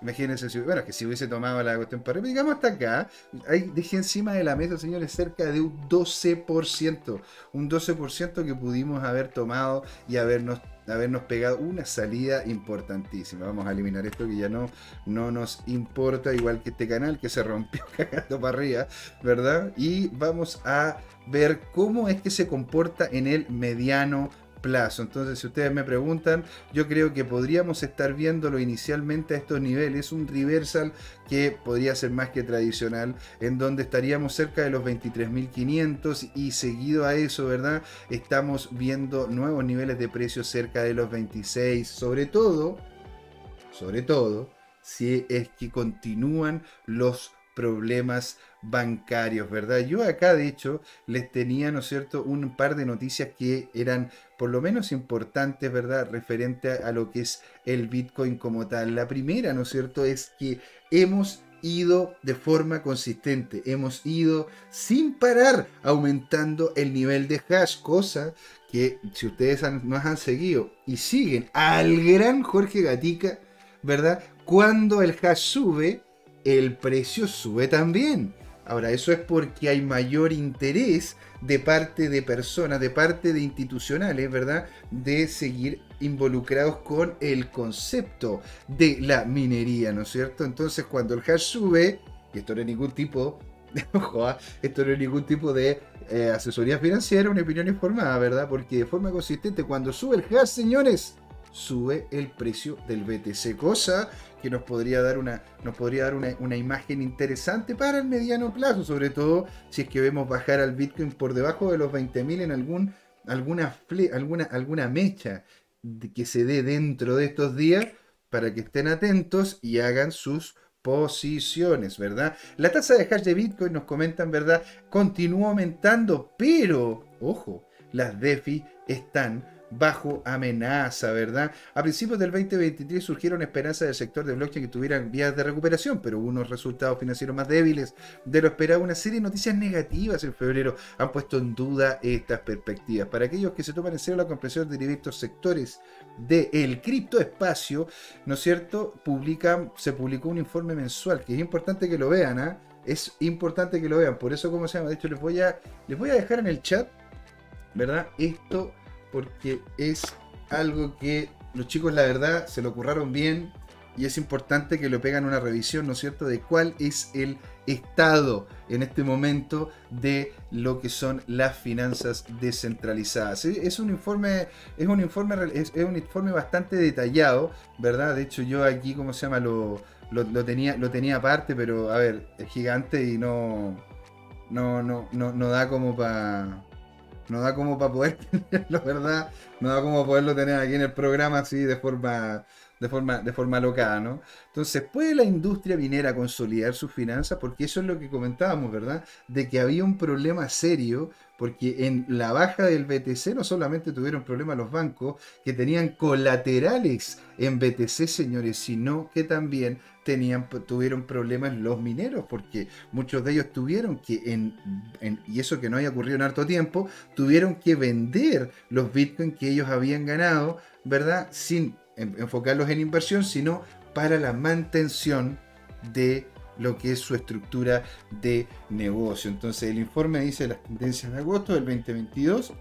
Speaker 1: Imagínense, si, bueno, que si hubiese tomado la cuestión para digamos hasta acá, ahí dejé encima de la mesa, señores, cerca de un 12%. Un 12% que pudimos haber tomado y habernos, habernos pegado una salida importantísima. Vamos a eliminar esto que ya no, no nos importa, igual que este canal que se rompió cagando para arriba, ¿verdad? Y vamos a ver cómo es que se comporta en el mediano plazo. Entonces, si ustedes me preguntan, yo creo que podríamos estar viéndolo inicialmente a estos niveles, un reversal que podría ser más que tradicional, en donde estaríamos cerca de los 23.500 y seguido a eso, ¿verdad? Estamos viendo nuevos niveles de precios cerca de los 26, sobre todo, sobre todo, si es que continúan los problemas bancarios, ¿verdad? Yo acá, de hecho, les tenía, ¿no es cierto?, un par de noticias que eran por lo menos importantes, ¿verdad?, referente a, lo que es el Bitcoin como tal. La primera, ¿no es cierto?, es que hemos ido de forma consistente, hemos ido sin parar aumentando el nivel de hash, cosa que si ustedes nos han seguido y siguen al gran Jorge Gatica, ¿verdad? Cuando el hash sube, el precio sube también. Ahora, eso es porque hay mayor interés de parte de personas, de parte de institucionales, ¿verdad? De seguir involucrados con el concepto de la minería, ¿no es cierto? Entonces, cuando el hash sube, y esto no es ningún tipo, ojo, ¿ah? esto no es ningún tipo de eh, asesoría financiera, una opinión informada, ¿verdad? Porque de forma consistente, cuando sube el hash, señores, sube el precio del BTC, cosa que nos podría dar una, nos podría dar una, imagen interesante para el mediano plazo, sobre todo si es que vemos bajar al Bitcoin por debajo de los 20.000 en algún, alguna, alguna, alguna mecha que se dé dentro de estos días para que estén atentos y hagan sus posiciones, ¿verdad? La tasa de hash de Bitcoin nos comentan, ¿verdad? Continúa aumentando, pero, ojo, las DeFi están bajo amenaza, ¿verdad? A principios del 2023 surgieron esperanzas del sector de blockchain que tuvieran vías de recuperación, pero unos resultados financieros más débiles de lo esperado. Una serie de noticias negativas en febrero han puesto en duda estas perspectivas. Para aquellos que se toman en serio la comprensión de diversos sectores del criptoespacio, ¿no es cierto? Publican, se publicó un informe mensual que es importante que lo vean, ¿ah? Es importante que lo vean. Por eso, ¿cómo se llama? De hecho, les voy a, les voy a dejar en el chat, ¿verdad? Esto porque es algo que los chicos, la verdad, se lo curraron bien y es importante que lo pegan una revisión, ¿no es cierto?, de cuál es el estado en este momento de lo que son las finanzas descentralizadas. Es un informe, es un informe, es, un informe bastante detallado, ¿verdad? De hecho, yo aquí, ¿cómo se llama? Lo, lo, tenía, lo tenía aparte, pero a ver, es gigante y no, no, no, no, no da como para no da como para poder tenerlo, ¿verdad? No da como poderlo tener aquí en el programa así de forma de forma, de forma local, ¿no? Entonces, ¿puede la industria minera consolidar sus finanzas? Porque eso es lo que comentábamos, ¿verdad? De que había un problema serio, porque en la baja del BTC no solamente tuvieron problemas los bancos, que tenían colaterales en BTC, señores, sino que también tuvieron problemas los mineros, porque muchos de ellos tuvieron que, en, y eso que no haya ocurrido en harto tiempo, tuvieron que vender los bitcoins que ellos habían ganado, ¿verdad? Sin enfocarlos en inversión, sino para la mantención de lo que es su estructura de negocio. Entonces el informe dice las tendencias de agosto del 2022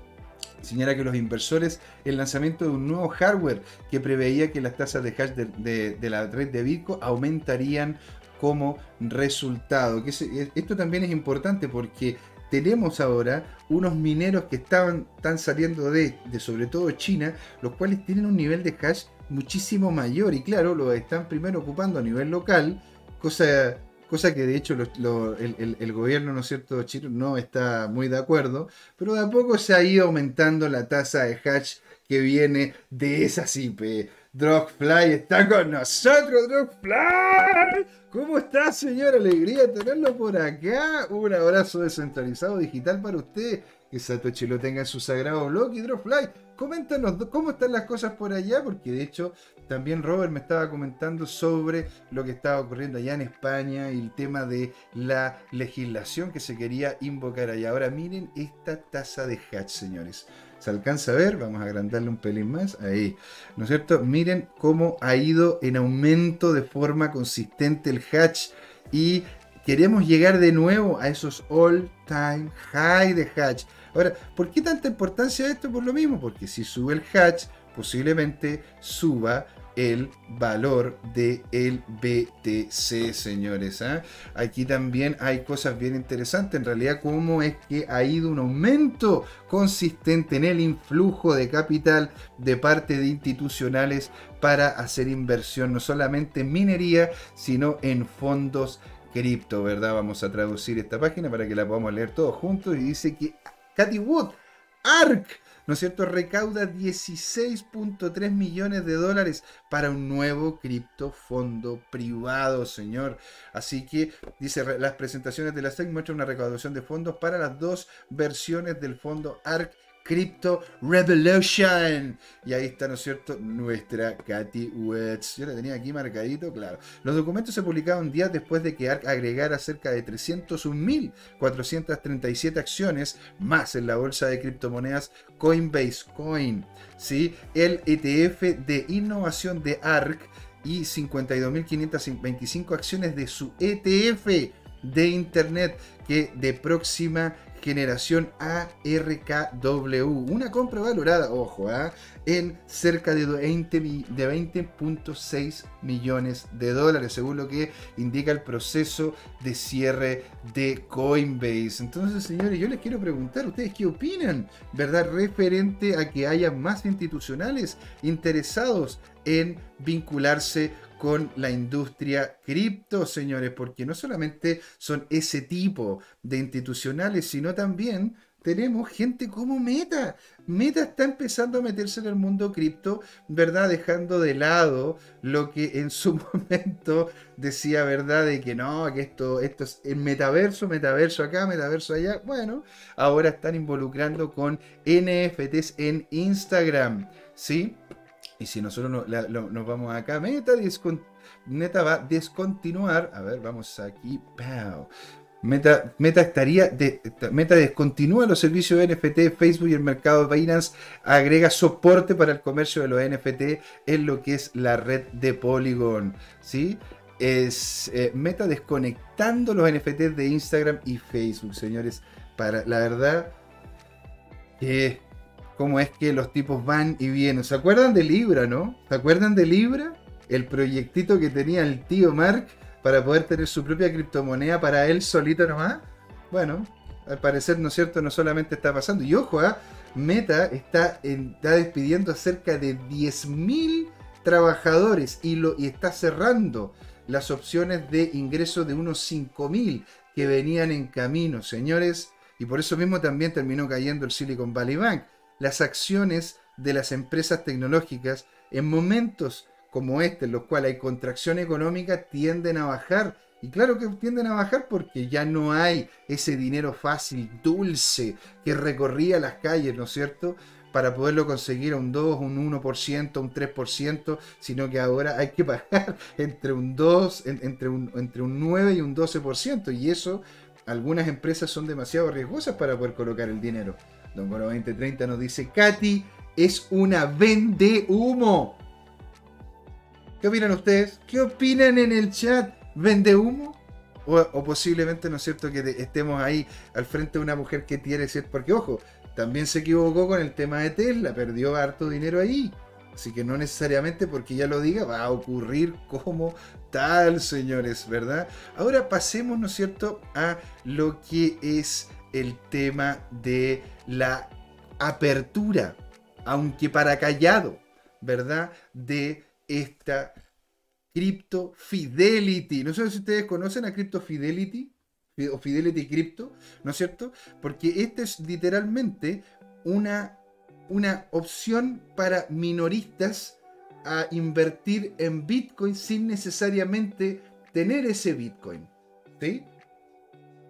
Speaker 1: señala que los inversores el lanzamiento de un nuevo hardware que preveía que las tasas de hash de, la red de Bitcoin aumentarían como resultado. Que esto también es importante porque tenemos ahora unos mineros que estaban, están saliendo de, de sobre todo China, los cuales tienen un nivel de hash muchísimo mayor y claro, lo están primero ocupando a nivel local, cosa, cosa que de hecho el, gobierno, ¿no es cierto?, chino no está muy de acuerdo, pero de a poco se ha ido aumentando la tasa de hash que viene de esa CIPE. Drogfly está con nosotros, Drogfly. ¿Cómo está, señor? Alegría tenerlo por acá. Un abrazo descentralizado digital para usted. Que Satoshi lo tenga en su sagrado blog. Y Drogfly, coméntanos cómo están las cosas por allá, porque de hecho también Robert me estaba comentando sobre lo que estaba ocurriendo allá en España y el tema de la legislación que se quería invocar allá. Ahora miren esta tasa de hatch, señores. ¿Se alcanza a ver? Vamos a agrandarle un pelín más. Ahí. ¿No es cierto? Miren cómo ha ido en aumento de forma consistente el hatch y queremos llegar de nuevo a esos all time high de hatch. Ahora, ¿por qué tanta importancia esto? Por lo mismo, porque si sube el hatch, posiblemente suba el valor del el BTC, señores. ¿ah? Aquí también hay cosas bien interesantes. En realidad, cómo es que ha ido un aumento consistente en el influjo de capital de parte de institucionales para hacer inversión no solamente en minería, sino en fondos cripto, ¿verdad? Vamos a traducir esta página para que la podamos leer todos juntos y dice que Cathy Wood, ARK, ¿no es cierto?, recauda 16.3 millones de dólares para un nuevo criptofondo privado, señor. Así que, dice, las presentaciones de la SEC muestran una recaudación de fondos para las dos versiones del fondo ARK Crypto Revolution. Y ahí está, ¿no es cierto?, nuestra Katy Wetz. Yo la tenía aquí marcadito, claro. Los documentos se publicaron días después de que ARK agregara cerca de 301.437 acciones más en la bolsa de criptomonedas Coinbase Coin. ¿sí? El ETF de innovación de ARK y 52.525 acciones de su ETF de Internet que de próxima generación ARKW. Una compra valorada, ojo, ¿ah? en cerca de 20.6 millones de dólares, según lo que indica el proceso de cierre de Coinbase. Entonces, señores, yo les quiero preguntar, ¿ustedes qué opinan? ¿Verdad? Referente a que haya más institucionales interesados en vincularse con la industria cripto, señores, porque no solamente son ese tipo de institucionales, sino también tenemos gente como Meta. Meta está empezando a meterse en el mundo cripto, ¿verdad? Dejando de lado lo que en su momento decía, ¿verdad? De que no, que esto, esto es el metaverso, metaverso acá, metaverso allá. Bueno, ahora están involucrando con NFTs en Instagram, ¿sí? Y si nosotros nos vamos acá, Meta, va a descontinuar. A ver, vamos aquí. Meta, Meta estaría Meta descontinúa los servicios de NFT, Facebook y el mercado de Binance agrega soporte para el comercio de los NFT en lo que es la red de Polygon, ¿sí? Es eh, Meta desconectando los NFTs de Instagram y Facebook, señores. Para la verdad que cómo es que los tipos van y vienen. ¿Se acuerdan de Libra, no? ¿Se acuerdan de Libra? El proyectito que tenía el tío Mark para poder tener su propia criptomoneda para él solito nomás. Bueno, al parecer, ¿no es cierto? No solamente está pasando. Y ojo, ¿ah? Meta está, está despidiendo a cerca de 10.000 trabajadores y, lo, y está cerrando las opciones de ingreso de unos 5.000 que venían en camino, señores. Y por eso mismo también terminó cayendo el Silicon Valley Bank las acciones de las empresas tecnológicas en momentos como este, en los cuales hay contracción económica, tienden a bajar. Y claro que tienden a bajar porque ya no hay ese dinero fácil, dulce, que recorría las calles, ¿no es cierto? Para poderlo conseguir a un 2, un 1%, un 3%, sino que ahora hay que pagar entre un 2, entre un, entre un 9 y un 12%. Y eso, algunas empresas son demasiado riesgosas para poder colocar el dinero. Don Goro 2030 nos dice, Katy es una vende humo. ¿Qué opinan ustedes? ¿Qué opinan en el chat? ¿Vende humo? O, posiblemente, ¿no es cierto?, que estemos ahí al frente de una mujer que tiene ser. Porque, ojo, también se equivocó con el tema de Tesla, perdió harto dinero ahí. Así que no necesariamente porque ya lo diga va a ocurrir como tal, señores, ¿verdad? Ahora pasemos, ¿no es cierto?, a lo que es el tema de la apertura, aunque para callado, ¿verdad? De esta Crypto Fidelity. No sé si ustedes conocen a Crypto Fidelity o Fidelity Crypto, ¿no es cierto? Porque esta es literalmente una, una opción para minoristas a invertir en Bitcoin sin necesariamente tener ese Bitcoin. ¿Sí?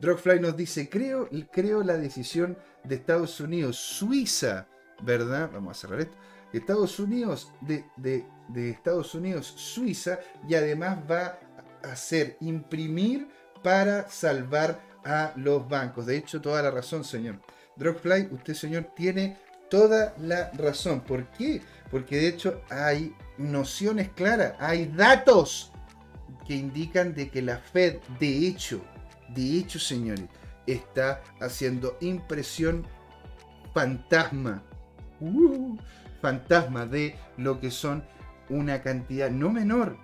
Speaker 1: Drogfly nos dice, creo, creo la decisión de Estados Unidos, Suiza, ¿verdad? Vamos a cerrar esto. Estados Unidos, de, de, Estados Unidos, Suiza, y además va a hacer imprimir para salvar a los bancos. De hecho, toda la razón, señor. Drogfly, usted, señor, tiene toda la razón. ¿Por qué? Porque de hecho hay nociones claras, hay datos que indican de que la Fed, de hecho, de hecho, señores, está haciendo impresión fantasma. Uh, fantasma de lo que son una cantidad no menor,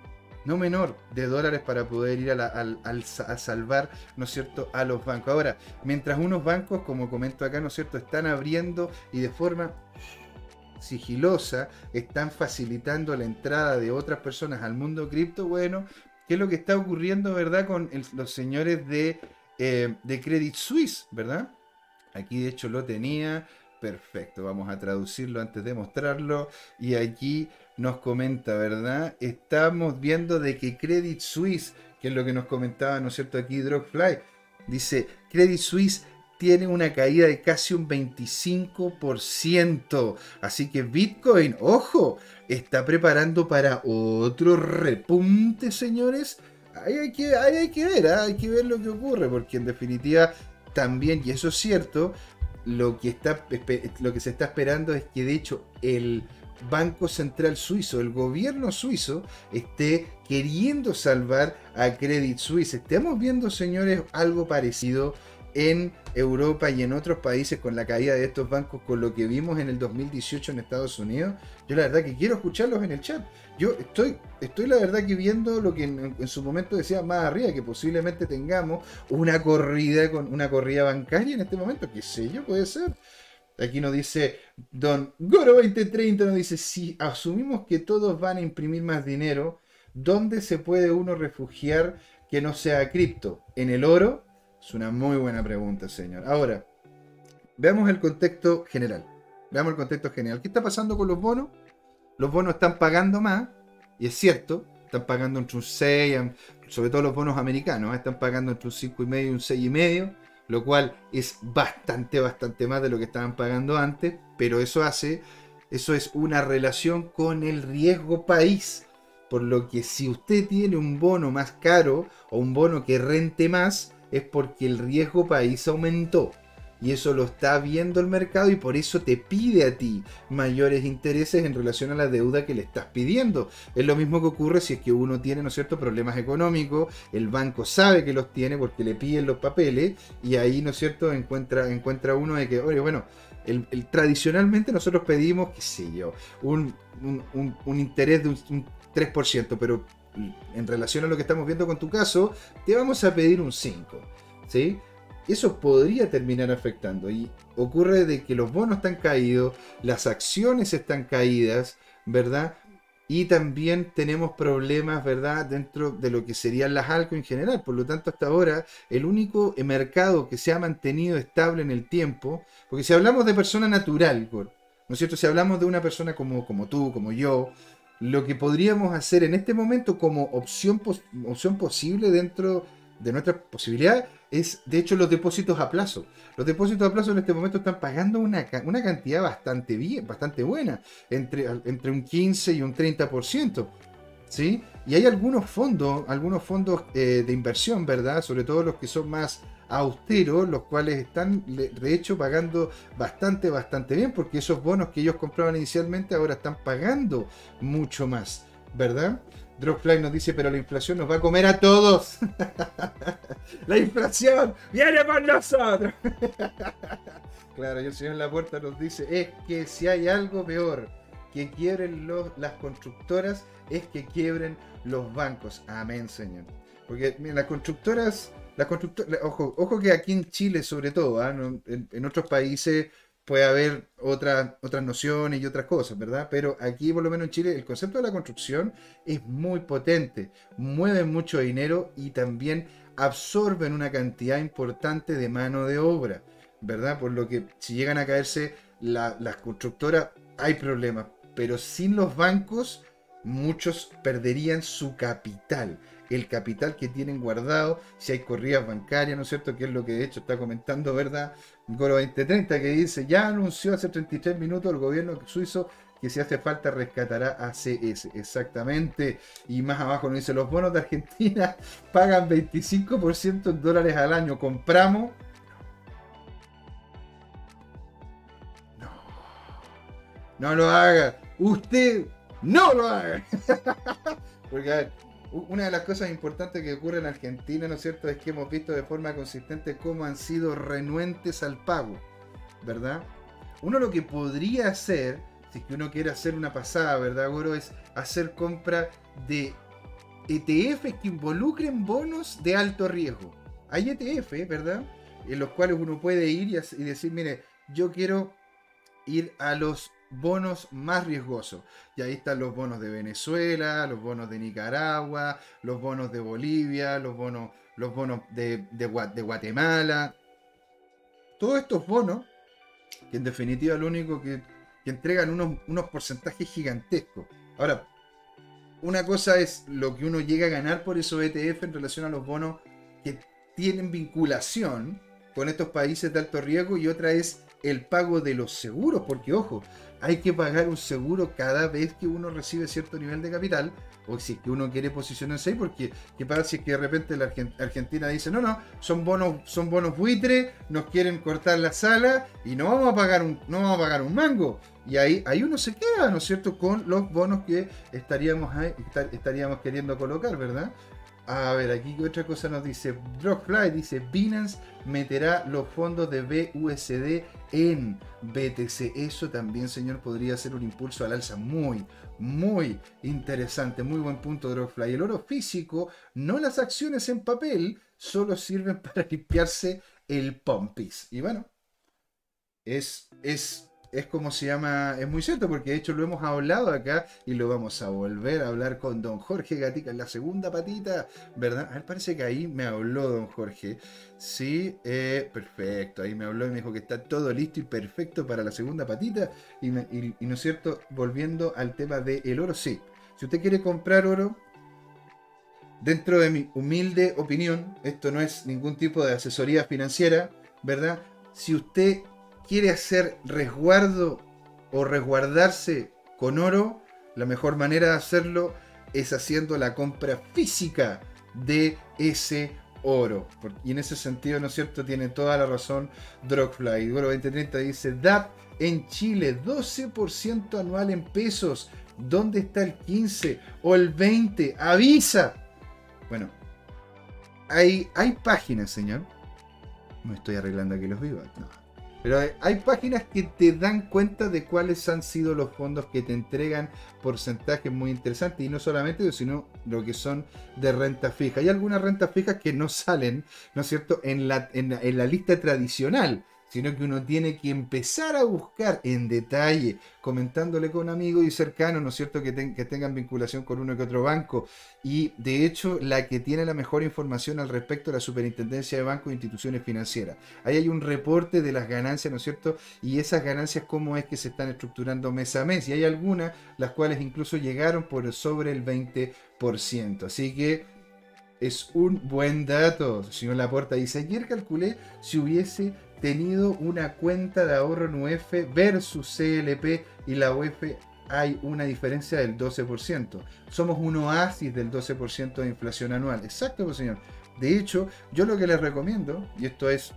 Speaker 1: no menor de dólares para poder ir a, salvar, ¿no es cierto?, a los bancos. Ahora, mientras unos bancos, como comento acá, ¿no es cierto?, están abriendo y de forma sigilosa están facilitando la entrada de otras personas al mundo cripto, bueno, ¿Qué es lo que está ocurriendo, verdad, con los señores de, eh, de Credit Suisse, verdad? Aquí de hecho lo tenía. Perfecto, vamos a traducirlo antes de mostrarlo. Y aquí nos comenta, ¿verdad? Estamos viendo de que Credit Suisse, que es lo que nos comentaba, ¿no es cierto? Aquí Drogfly, dice, Credit Suisse tiene una caída de casi un 25%. Así que Bitcoin, ojo, está preparando para otro repunte, señores. Ahí hay que, hay que ver, ¿ah? hay que ver lo que ocurre, porque en definitiva también, y eso es cierto, lo que, está, lo que se está esperando es que de hecho el Banco Central Suizo, el gobierno suizo, esté queriendo salvar a Credit Suisse. Estamos viendo, señores, algo parecido en Europa y en otros países con la caída de estos bancos, con lo que vimos en el 2018 en Estados Unidos, yo la verdad que quiero escucharlos en el chat. Yo estoy, estoy la verdad que viendo lo que en, su momento decía más arriba, que posiblemente tengamos una corrida con una corrida bancaria en este momento, qué sé yo, puede ser. Aquí nos dice Don Goro 2030, nos dice, si asumimos que todos van a imprimir más dinero, ¿Dónde se puede uno refugiar que no sea cripto? ¿En el oro? Es una muy buena pregunta, señor. Ahora, veamos el contexto general. Veamos el contexto general. ¿Qué está pasando con los bonos? Los bonos están pagando más, y es cierto, están pagando entre un 6, sobre todo los bonos americanos, ¿eh? están pagando entre un 5,5 y un 6,5, lo cual es bastante, bastante más de lo que estaban pagando antes, pero eso hace, eso es una relación con el riesgo país. Por lo que si usted tiene un bono más caro o un bono que rente más, es porque el riesgo país aumentó. Y eso lo está viendo el mercado y por eso te pide a ti mayores intereses en relación a la deuda que le estás pidiendo. Es lo mismo que ocurre si es que uno tiene, ¿no es cierto?, problemas económicos, el banco sabe que los tiene porque le piden los papeles y ahí, ¿no es cierto?, encuentra, encuentra uno de que, oye, bueno, el, tradicionalmente nosotros pedimos, qué sé yo, un, un, interés de un, 3%, pero en relación a lo que estamos viendo con tu caso, te vamos a pedir un 5%. ¿Sí? eso podría terminar afectando. Y ocurre de que los bonos están caídos, las acciones están caídas, ¿verdad? Y también tenemos problemas, ¿verdad?, dentro de lo que serían las alco en general. Por lo tanto, hasta ahora, el único mercado que se ha mantenido estable en el tiempo, porque si hablamos de persona natural, ¿no es cierto? Si hablamos de una persona como, como tú, como yo, lo que podríamos hacer en este momento como opción, opción posible dentro de nuestras posibilidades es, de hecho, los depósitos a plazo. Los depósitos a plazo en este momento están pagando una, una cantidad bastante bien, bastante buena, entre, entre un 15 y un 30%. ¿Sí? Y hay algunos fondos, algunos fondos eh, de inversión, ¿verdad? Sobre todo los que son más austeros, los cuales están de hecho pagando bastante, bastante bien, porque esos bonos que ellos compraban inicialmente ahora están pagando mucho más, ¿verdad? Dropfly nos dice, pero la inflación nos va a comer a todos. la inflación viene por nosotros. claro, y el señor en la puerta nos dice, es que si hay algo peor que quiebren los, las constructoras, es que quiebren los bancos. Amén, señor. Porque las constructoras, las constructoras, ojo, ojo que aquí en Chile sobre todo, ¿ah? en otros países puede haber otras, otras nociones y otras cosas, ¿verdad? Pero aquí, por lo menos en Chile, el concepto de la construcción es muy potente, mueven mucho dinero y también absorben una cantidad importante de mano de obra, ¿verdad? Por lo que si llegan a caerse las constructoras, hay problemas, pero sin los bancos, muchos perderían su capital el capital que tienen guardado, si hay corridas bancarias, ¿no es cierto? Que es lo que de hecho está comentando, ¿verdad? Goro 2030, que dice, ya anunció hace 33 minutos el gobierno suizo que si hace falta rescatará a CS. Exactamente. Y más abajo nos dice, los bonos de Argentina pagan 25% en dólares al año. ¿Compramos? No. No lo haga. Usted no lo haga. Porque a ver, una de las cosas importantes que ocurre en Argentina, ¿no es cierto?, es que hemos visto de forma consistente cómo han sido renuentes al pago, ¿verdad? Uno lo que podría hacer, si es que uno quiere hacer una pasada, ¿verdad, Goro? Es hacer compra de ETFs que involucren bonos de alto riesgo. Hay ETFs, ¿verdad? En los cuales uno puede ir y decir, mire, yo quiero ir a los bonos más riesgosos. Y ahí están los bonos de Venezuela, los bonos de Nicaragua, los bonos de Bolivia, los bonos, los bonos de, Guatemala. Todos estos bonos, que en definitiva lo único que, que entregan unos, unos porcentajes gigantescos. Ahora, una cosa es lo que uno llega a ganar por esos ETF en relación a los bonos que tienen vinculación con estos países de alto riesgo y otra es el pago de los seguros, porque ojo, hay que pagar un seguro cada vez que uno recibe cierto nivel de capital, o si es que uno quiere posicionarse ahí, porque qué pasa si es que de repente la Argentina dice, no, no, son bonos, son bonos buitres, nos quieren cortar la sala y no vamos a pagar un, no vamos a pagar un mango. Y ahí, ahí uno se queda, ¿no es cierto?, con los bonos que estaríamos, estaríamos queriendo colocar, ¿verdad? A ver, aquí otra cosa nos dice. Dropfly dice: Binance meterá los fondos de BUSD en BTC. Eso también, señor, podría ser un impulso al alza muy, muy interesante. Muy buen punto, Dropfly. El oro físico, no las acciones en papel, solo sirven para limpiarse el pompis. Y bueno, es, es es como se llama, es muy cierto, porque de hecho lo hemos hablado acá y lo vamos a volver a hablar con don Jorge Gatica en la segunda patita, ¿verdad? A ver, parece que ahí me habló don Jorge. Sí, eh, perfecto, ahí me habló y me dijo que está todo listo y perfecto para la segunda patita. Y, no es cierto, volviendo al tema del oro, sí. Si usted quiere comprar oro, dentro de mi humilde opinión, esto no es ningún tipo de asesoría financiera, ¿verdad? Si usted quiere hacer resguardo o resguardarse con oro, la mejor manera de hacerlo es haciendo la compra física de ese oro. Y en ese sentido, ¿no es cierto? Tiene toda la razón Drogfly. Bueno, 2030 dice, DAP en Chile, 12% anual en pesos. ¿Dónde está el 15 o el 20? Avisa. Bueno, hay, hay páginas, señor. No estoy arreglando aquí los vivos. No. Pero hay, páginas que te dan cuenta de cuáles han sido los fondos que te entregan porcentajes muy interesantes. Y no solamente eso, sino lo que son de renta fija. Hay algunas rentas fijas que no salen, ¿no es cierto?, en la, en la lista tradicional sino que uno tiene que empezar a buscar en detalle, comentándole con amigos y cercanos, ¿no es cierto?, que, tengan vinculación con uno que otro banco. Y de hecho, la que tiene la mejor información al respecto de la Superintendencia de Bancos e Instituciones Financieras. Ahí hay un reporte de las ganancias, ¿no es cierto?, y esas ganancias, cómo es que se están estructurando mes a mes. Y hay algunas, las cuales incluso llegaron por sobre el 20%. Así que es un buen dato. Señor Laporta dice, ayer calculé si hubiese tenido una cuenta de ahorro en UF versus CLP y la UF hay una diferencia del 12%. Somos un oasis del 12% de inflación anual. Exacto, pues, señor. De hecho, yo lo que les recomiendo, y esto es,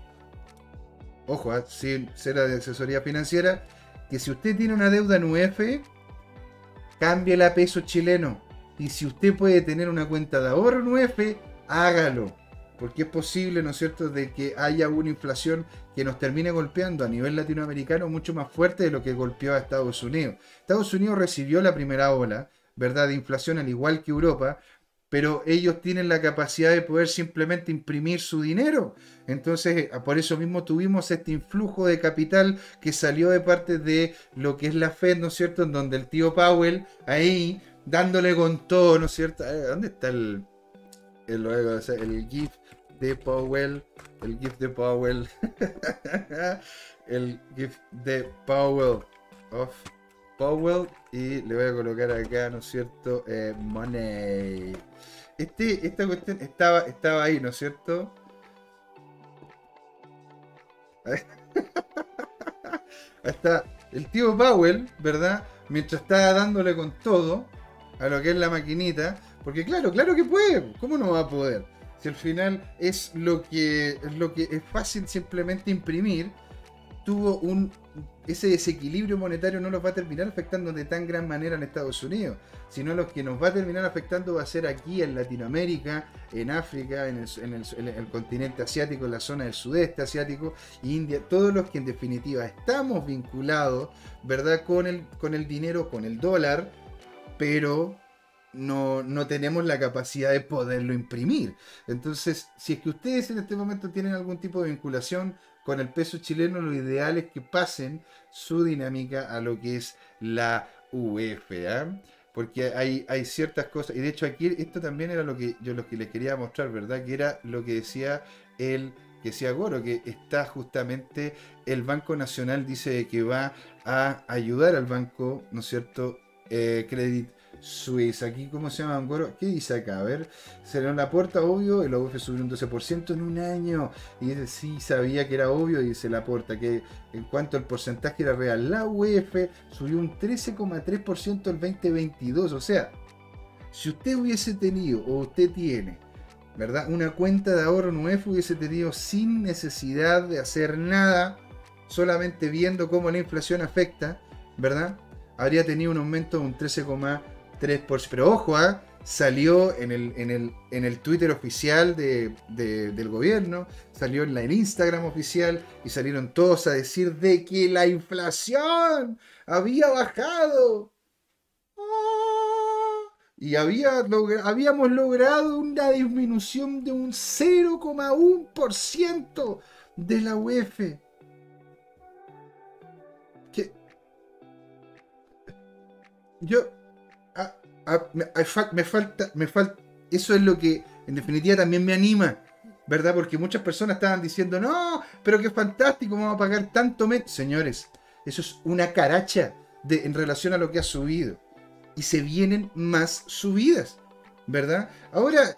Speaker 1: ojo, ah, sin ser de asesoría financiera, que si usted tiene una deuda en UF, cambie a peso chileno. Y si usted puede tener una cuenta de ahorro en hágalo porque es posible, ¿no es cierto?, de que haya una inflación que nos termine golpeando a nivel latinoamericano mucho más fuerte de lo que golpeó a Estados Unidos. Estados Unidos recibió la primera ola, ¿verdad?, de inflación al igual que Europa, pero ellos tienen la capacidad de poder simplemente imprimir su dinero. Entonces, por eso mismo tuvimos este influjo de capital que salió de parte de lo que es la Fed, ¿no es cierto?, en donde el tío Powell ahí dándole con todo, ¿no es cierto? Eh, ¿Dónde está el, el, el GIF de Powell, el GIF de Powell, el GIF de Powell, of Powell, y le voy a colocar acá, ¿no es cierto? Eh, money. Este, esta cuestión estaba, estaba ahí, ¿no es cierto? Está el tío Powell, ¿verdad? Mientras está dándole con todo a lo que es la maquinita, porque claro, claro que puede, ¿cómo no va a poder? Si al final es lo que es lo que es fácil simplemente imprimir, tuvo un ese desequilibrio monetario no los va a terminar afectando de tan gran manera en Estados Unidos, sino lo que nos va a terminar afectando va a ser aquí en Latinoamérica, en África, en el, continente asiático, en la zona del sudeste asiático, India, todos los que en definitiva estamos vinculados, ¿verdad? Con el, con el dinero, con el dólar, pero no, no, tenemos la capacidad de poderlo imprimir. Entonces, si es que ustedes en este momento tienen algún tipo de vinculación con el peso chileno, lo ideal es que pasen su dinámica a lo que es la UF. ¿ah? Porque hay, hay ciertas cosas, y de hecho aquí esto también era lo que yo lo que les quería mostrar, ¿verdad? Que era lo que decía el que decía Goro, que está justamente el Banco Nacional dice que va a ayudar al banco, ¿no es cierto? Eh, Credit Suiza. Aquí, ¿cómo se llama? ¿Qué dice acá? A ver, cerraron la puerta, obvio. El UF subió un 12% en un año. Y dice, sí, sabía que era obvio. Dice la puerta que en cuanto al porcentaje era real, la UF subió un 13,3% el 2022. O sea, si usted hubiese tenido, o usted tiene, ¿verdad? Una cuenta de ahorro en UF hubiese tenido sin necesidad de hacer nada, solamente viendo cómo la inflación afecta, ¿verdad? Habría tenido un aumento de un 13,3%. 3%. Pero ojo, ¿ah? salió en el, en, el, Twitter oficial del gobierno, salió en la Instagram oficial y salieron todos a decir de que la inflación había bajado. ¡Ah! Y había, habíamos logrado una disminución de un 0,1% de la UEF. yo. Me, falta. Me falta. Eso es lo que en definitiva también me anima. ¿Verdad? Porque muchas personas estaban diciendo, no, pero qué fantástico, vamos a pagar tanto. Señores, eso es una caracha de, en relación a lo que ha subido. Y se vienen más subidas. ¿Verdad? Ahora,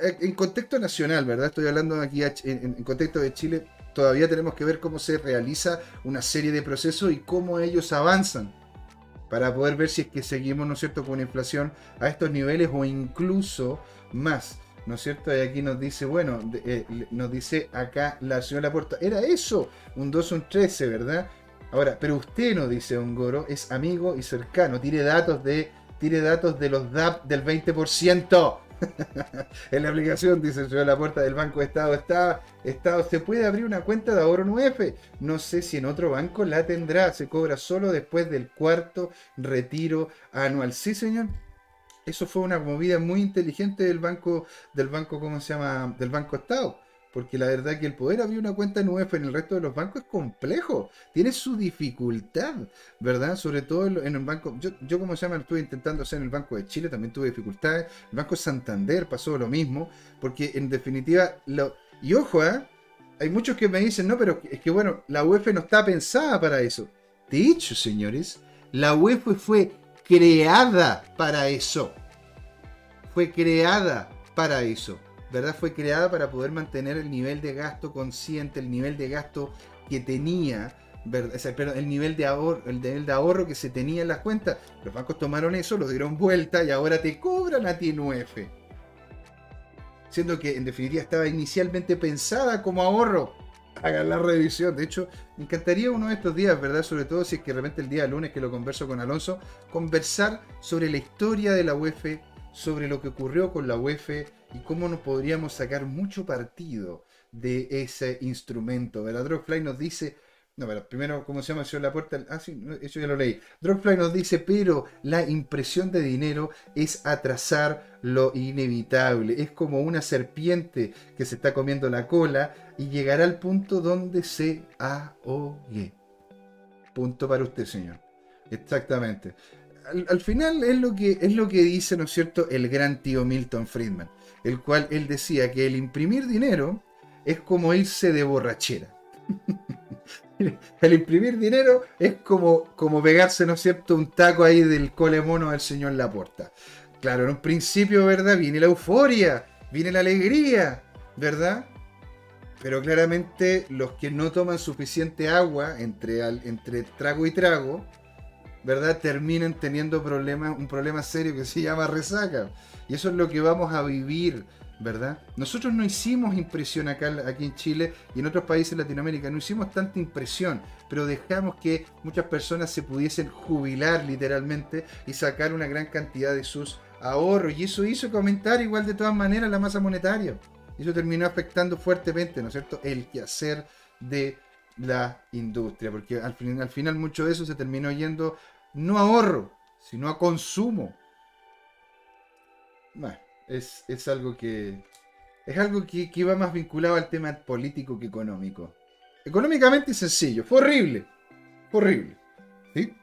Speaker 1: eh, en contexto nacional, ¿verdad? Estoy hablando aquí en, contexto de Chile, todavía tenemos que ver cómo se realiza una serie de procesos y cómo ellos avanzan para poder ver si es que seguimos, ¿no es cierto?, con inflación a estos niveles o incluso más, ¿no es cierto? Y aquí nos dice, bueno, eh, nos dice acá la señora Puerta, era eso, un 2, un 13, ¿verdad? Ahora, pero usted nos dice, un Goro, es amigo y cercano, tire datos de, tire datos de los DAP del 20%. en la aplicación dice yo la puerta del Banco de Estado está, Estado se puede abrir una cuenta de ahorro 9 no sé si en otro banco la tendrá se cobra solo después del cuarto retiro anual sí señor. Eso fue una movida muy inteligente del banco del banco cómo se llama del Banco Estado porque la verdad que el poder abrir una cuenta en UEF en el resto de los bancos es complejo, tiene su dificultad, ¿verdad? Sobre todo en el banco, yo, yo como se llama, estuve intentando hacer en el Banco de Chile, también tuve dificultades, el Banco Santander pasó lo mismo, porque en definitiva, lo, y ojo, ¿eh? hay muchos que me dicen, no, pero es que bueno, la UEF no está pensada para eso. De hecho, señores, la UEF fue creada para eso. Fue creada para eso. ¿Verdad? Fue creada para poder mantener el nivel de gasto consciente, el nivel de gasto que tenía, ¿verdad? el nivel de ahorro, el nivel de ahorro que se tenía en las cuentas. Los bancos tomaron eso, lo dieron vuelta y ahora te cobran a ti en UF. Siendo que en definitiva estaba inicialmente pensada como ahorro. Hagan la revisión. De hecho, me encantaría uno de estos días, ¿verdad? Sobre todo si es que de repente el día lunes que lo converso con Alonso, conversar sobre la historia de la UEF, sobre lo que ocurrió con la UEF, y cómo nos podríamos sacar mucho partido de ese instrumento. ¿verdad? Drogfly nos dice, no, pero primero, ¿cómo se llama? Señor la puerta. Ah, sí, eso ya lo leí. Drogfly nos dice, pero la impresión de dinero es atrasar lo inevitable. Es como una serpiente que se está comiendo la cola y llegará al punto donde se ahogue. Punto para usted, señor. Exactamente. Al, al, final es lo, que, es lo que dice, ¿no es cierto?, el gran tío Milton Friedman el cual él decía que el imprimir dinero es como irse de borrachera. el imprimir dinero es como, como pegarse, ¿no es cierto?, un taco ahí del colemono del señor Laporta. Claro, en un principio, ¿verdad? Viene la euforia, viene la alegría, ¿verdad? Pero claramente los que no toman suficiente agua entre, entre trago y trago, ¿verdad? Terminan teniendo problemas, un problema serio que se llama resaca. Y eso es lo que vamos a vivir, ¿verdad? Nosotros no hicimos impresión acá aquí en Chile y en otros países de Latinoamérica, no hicimos tanta impresión, pero dejamos que muchas personas se pudiesen jubilar literalmente y sacar una gran cantidad de sus ahorros. Y eso hizo comentar igual de todas maneras la masa monetaria. Eso terminó afectando fuertemente, ¿no es cierto?, el quehacer de la industria, porque al, final, al final mucho de eso se terminó yendo no ahorro, sino a consumo. Bueno, es, algo que. Es algo que, que va más vinculado al tema político que económico. Económicamente sencillo, fue horrible. Fue horrible. ¿Sí?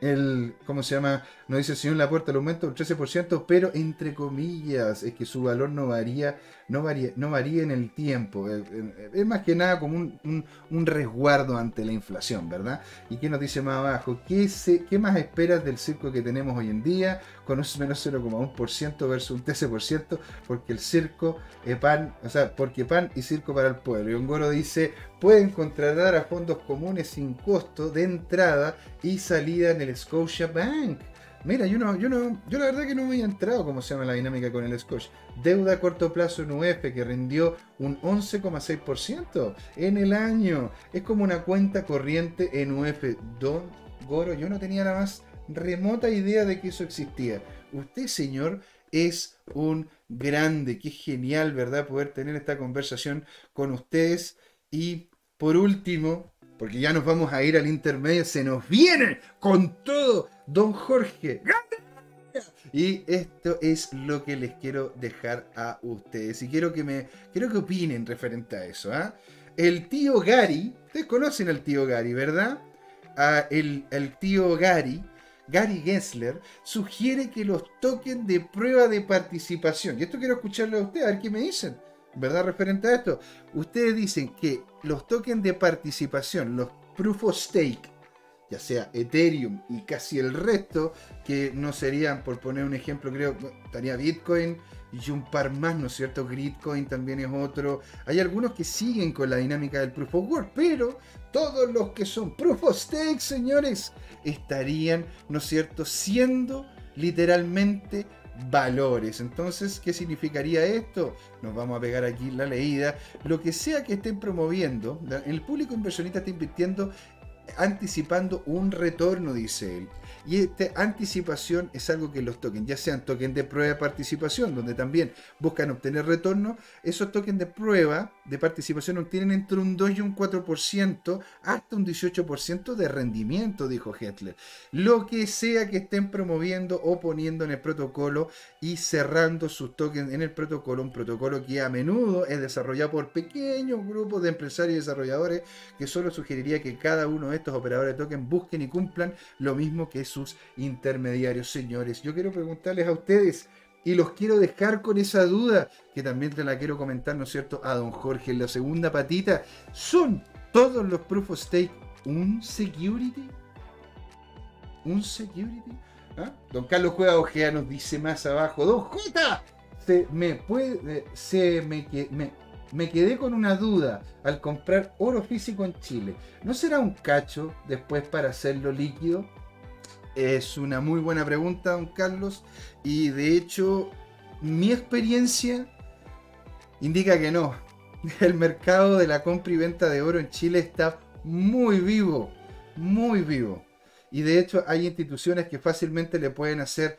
Speaker 1: el, ¿cómo se llama? Nos dice el señor Laporta el aumento del 13%, pero entre comillas, es que su valor no varía, no varía, no varía en el tiempo. Eh, eh, es más que nada como un, resguardo ante la inflación, ¿verdad? ¿Y qué nos dice más abajo? ¿Qué, se, ¿Qué más esperas del circo que tenemos hoy en día? Con un menos 0,1% versus un 13%, porque el circo es pan, o sea, porque pan y circo para el pueblo. Y un goro dice, pueden contratar a fondos comunes sin costo de entrada y salida en el Scotia Bank. Mira, yo no, yo no, yo la verdad que no me he entrado cómo se llama la dinámica con el Scotia. Deuda a corto plazo en UF que rindió un 11,6% en el año. Es como una cuenta corriente en UF. Don Goro, yo no tenía la más remota idea de que eso existía. Usted, señor, es un grande. Qué genial, ¿verdad? Poder tener esta conversación con ustedes. Y por último, porque ya nos vamos a ir al intermedio, se nos viene con todo Don Jorge. Y esto es lo que les quiero dejar a ustedes. Y quiero que me quiero que opinen referente a eso. ¿ah? El tío Gary, ustedes conocen al tío Gary, ¿verdad? Ah, el, el tío Gary Gary Gensler, sugiere que los tokens de prueba de participación, y esto quiero escucharlo a ustedes, a ver qué me dicen, ¿verdad? Referente a esto. Ustedes dicen que los tokens de participación, los proof of stake, ya sea Ethereum y casi el resto, que no serían, por poner un ejemplo, creo, estaría Bitcoin y un par más, ¿no es cierto? Gridcoin también es otro. Hay algunos que siguen con la dinámica del Proof of Work, pero todos los que son Proof of Stake, señores, estarían, ¿no es cierto?, siendo literalmente valores. Entonces, ¿qué significaría esto? Nos vamos a pegar aquí la leída. Lo que sea que estén promoviendo, el público inversionista está invirtiendo anticipando un retorno, dice él. Y esta anticipación es algo que los tokens, ya sean tokens de prueba de participación, donde también buscan obtener retorno, esos tokens de prueba de participación obtienen entre un 2 y un 4% hasta un 18% de rendimiento, dijo Hetler. Lo que sea que estén promoviendo o poniendo en el protocolo y cerrando sus tokens en el protocolo, un protocolo que a menudo es desarrollado por pequeños grupos de empresarios y desarrolladores que solo sugeriría que cada uno de estos operadores de tokens busquen y cumplan lo mismo que sus intermediarios, señores. Yo quiero preguntarles a ustedes, y los quiero dejar con esa duda, que también te la quiero comentar, ¿no es cierto?, a don Jorge en la segunda patita. ¿Son todos los proof of stake un security? ¿Un security? ¿Ah? Don Carlos Juega Ojea nos dice más abajo, Don J, se me puede, se me, me, me quedé con una duda al comprar oro físico en Chile. ¿No será un cacho después para hacerlo líquido? Es una muy buena pregunta, don Carlos. Y de hecho, mi experiencia indica que no. El mercado de la compra y venta de oro en Chile está muy vivo, muy vivo. Y de hecho hay instituciones que fácilmente le pueden hacer,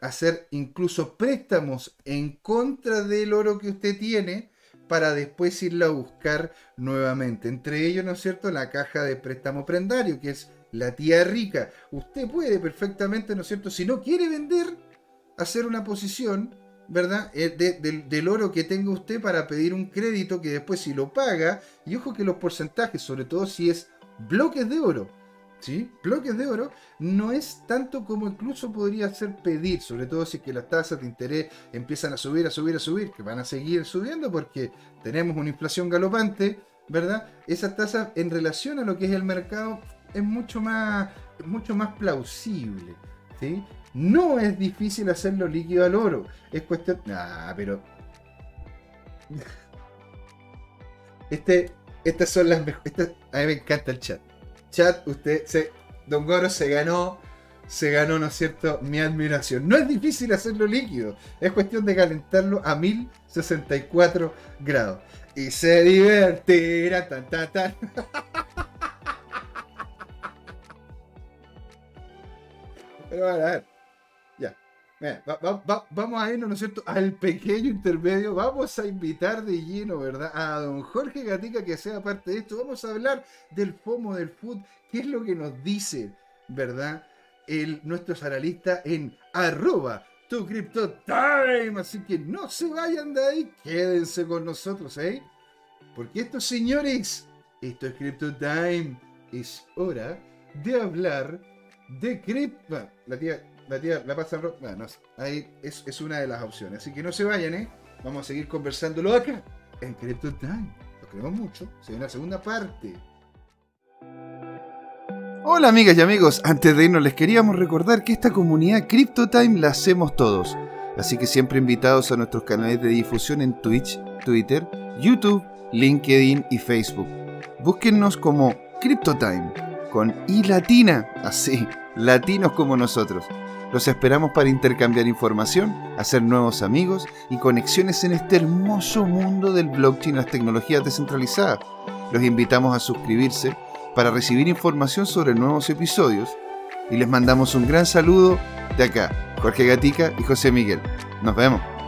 Speaker 1: hacer incluso préstamos en contra del oro que usted tiene para después irlo a buscar nuevamente. Entre ellos, ¿no es cierto?, la caja de préstamo prendario, que es la tía rica. Usted puede perfectamente, ¿no es cierto? Si no quiere vender, hacer una posición, ¿verdad? Eh, del, oro que tenga usted para pedir un crédito que después si lo paga, y ojo que los porcentajes, sobre todo si es bloques de oro, ¿sí? Bloques de oro, no es tanto como incluso podría ser pedir, sobre todo si es que las tasas de interés empiezan a subir, a subir, a subir, que van a seguir subiendo porque tenemos una inflación galopante, ¿verdad? Esas tasas en relación a lo que es el mercado es mucho más, mucho más plausible. ¿sí? No es difícil hacerlo líquido al oro. Es cuestión. Ah, pero. Este, estas son las mejores. A mí me encanta el chat. Chat, usted. Se, Don Goro se ganó. Se ganó, ¿no es cierto? Mi admiración. No es difícil hacerlo líquido. Es cuestión de calentarlo a 1064 grados. Y se divertirá. Tan, tan, tan. Pero a ver, ya. vamos a irnos, ¿no es cierto?, al pequeño intermedio. Vamos a invitar de lleno, ¿verdad?, a don Jorge Gatica que sea parte de esto. Vamos a hablar del FOMO del food. ¿Qué es lo que nos dice, ¿verdad?, el, nuestro analista en arroba tu Crypto. Así que no se vayan de ahí, quédense con nosotros, ¿eh? Porque estos señores, esto es Crypto Time. Es hora de hablar de Crypto. la tía, la tía, la pasa Bueno, ahí es, es, una de las opciones. Así que no se vayan, ¿eh? Vamos a seguir conversándolo acá en Crypto Time. Lo queremos mucho. Se viene la segunda parte. Hola amigas y amigos, antes de irnos les queríamos recordar que esta comunidad CryptoTime la hacemos todos, así que siempre invitados a nuestros canales de difusión en Twitch, Twitter, YouTube, LinkedIn y Facebook. Búsquennos como CryptoTime, con I latina, así, latinos como nosotros. Los esperamos para intercambiar información, hacer nuevos amigos y conexiones en este hermoso mundo del blockchain y las tecnologías descentralizadas. Los invitamos a suscribirse para recibir información sobre nuevos episodios y les mandamos un gran saludo de acá, Jorge Gatica y José Miguel. Nos vemos.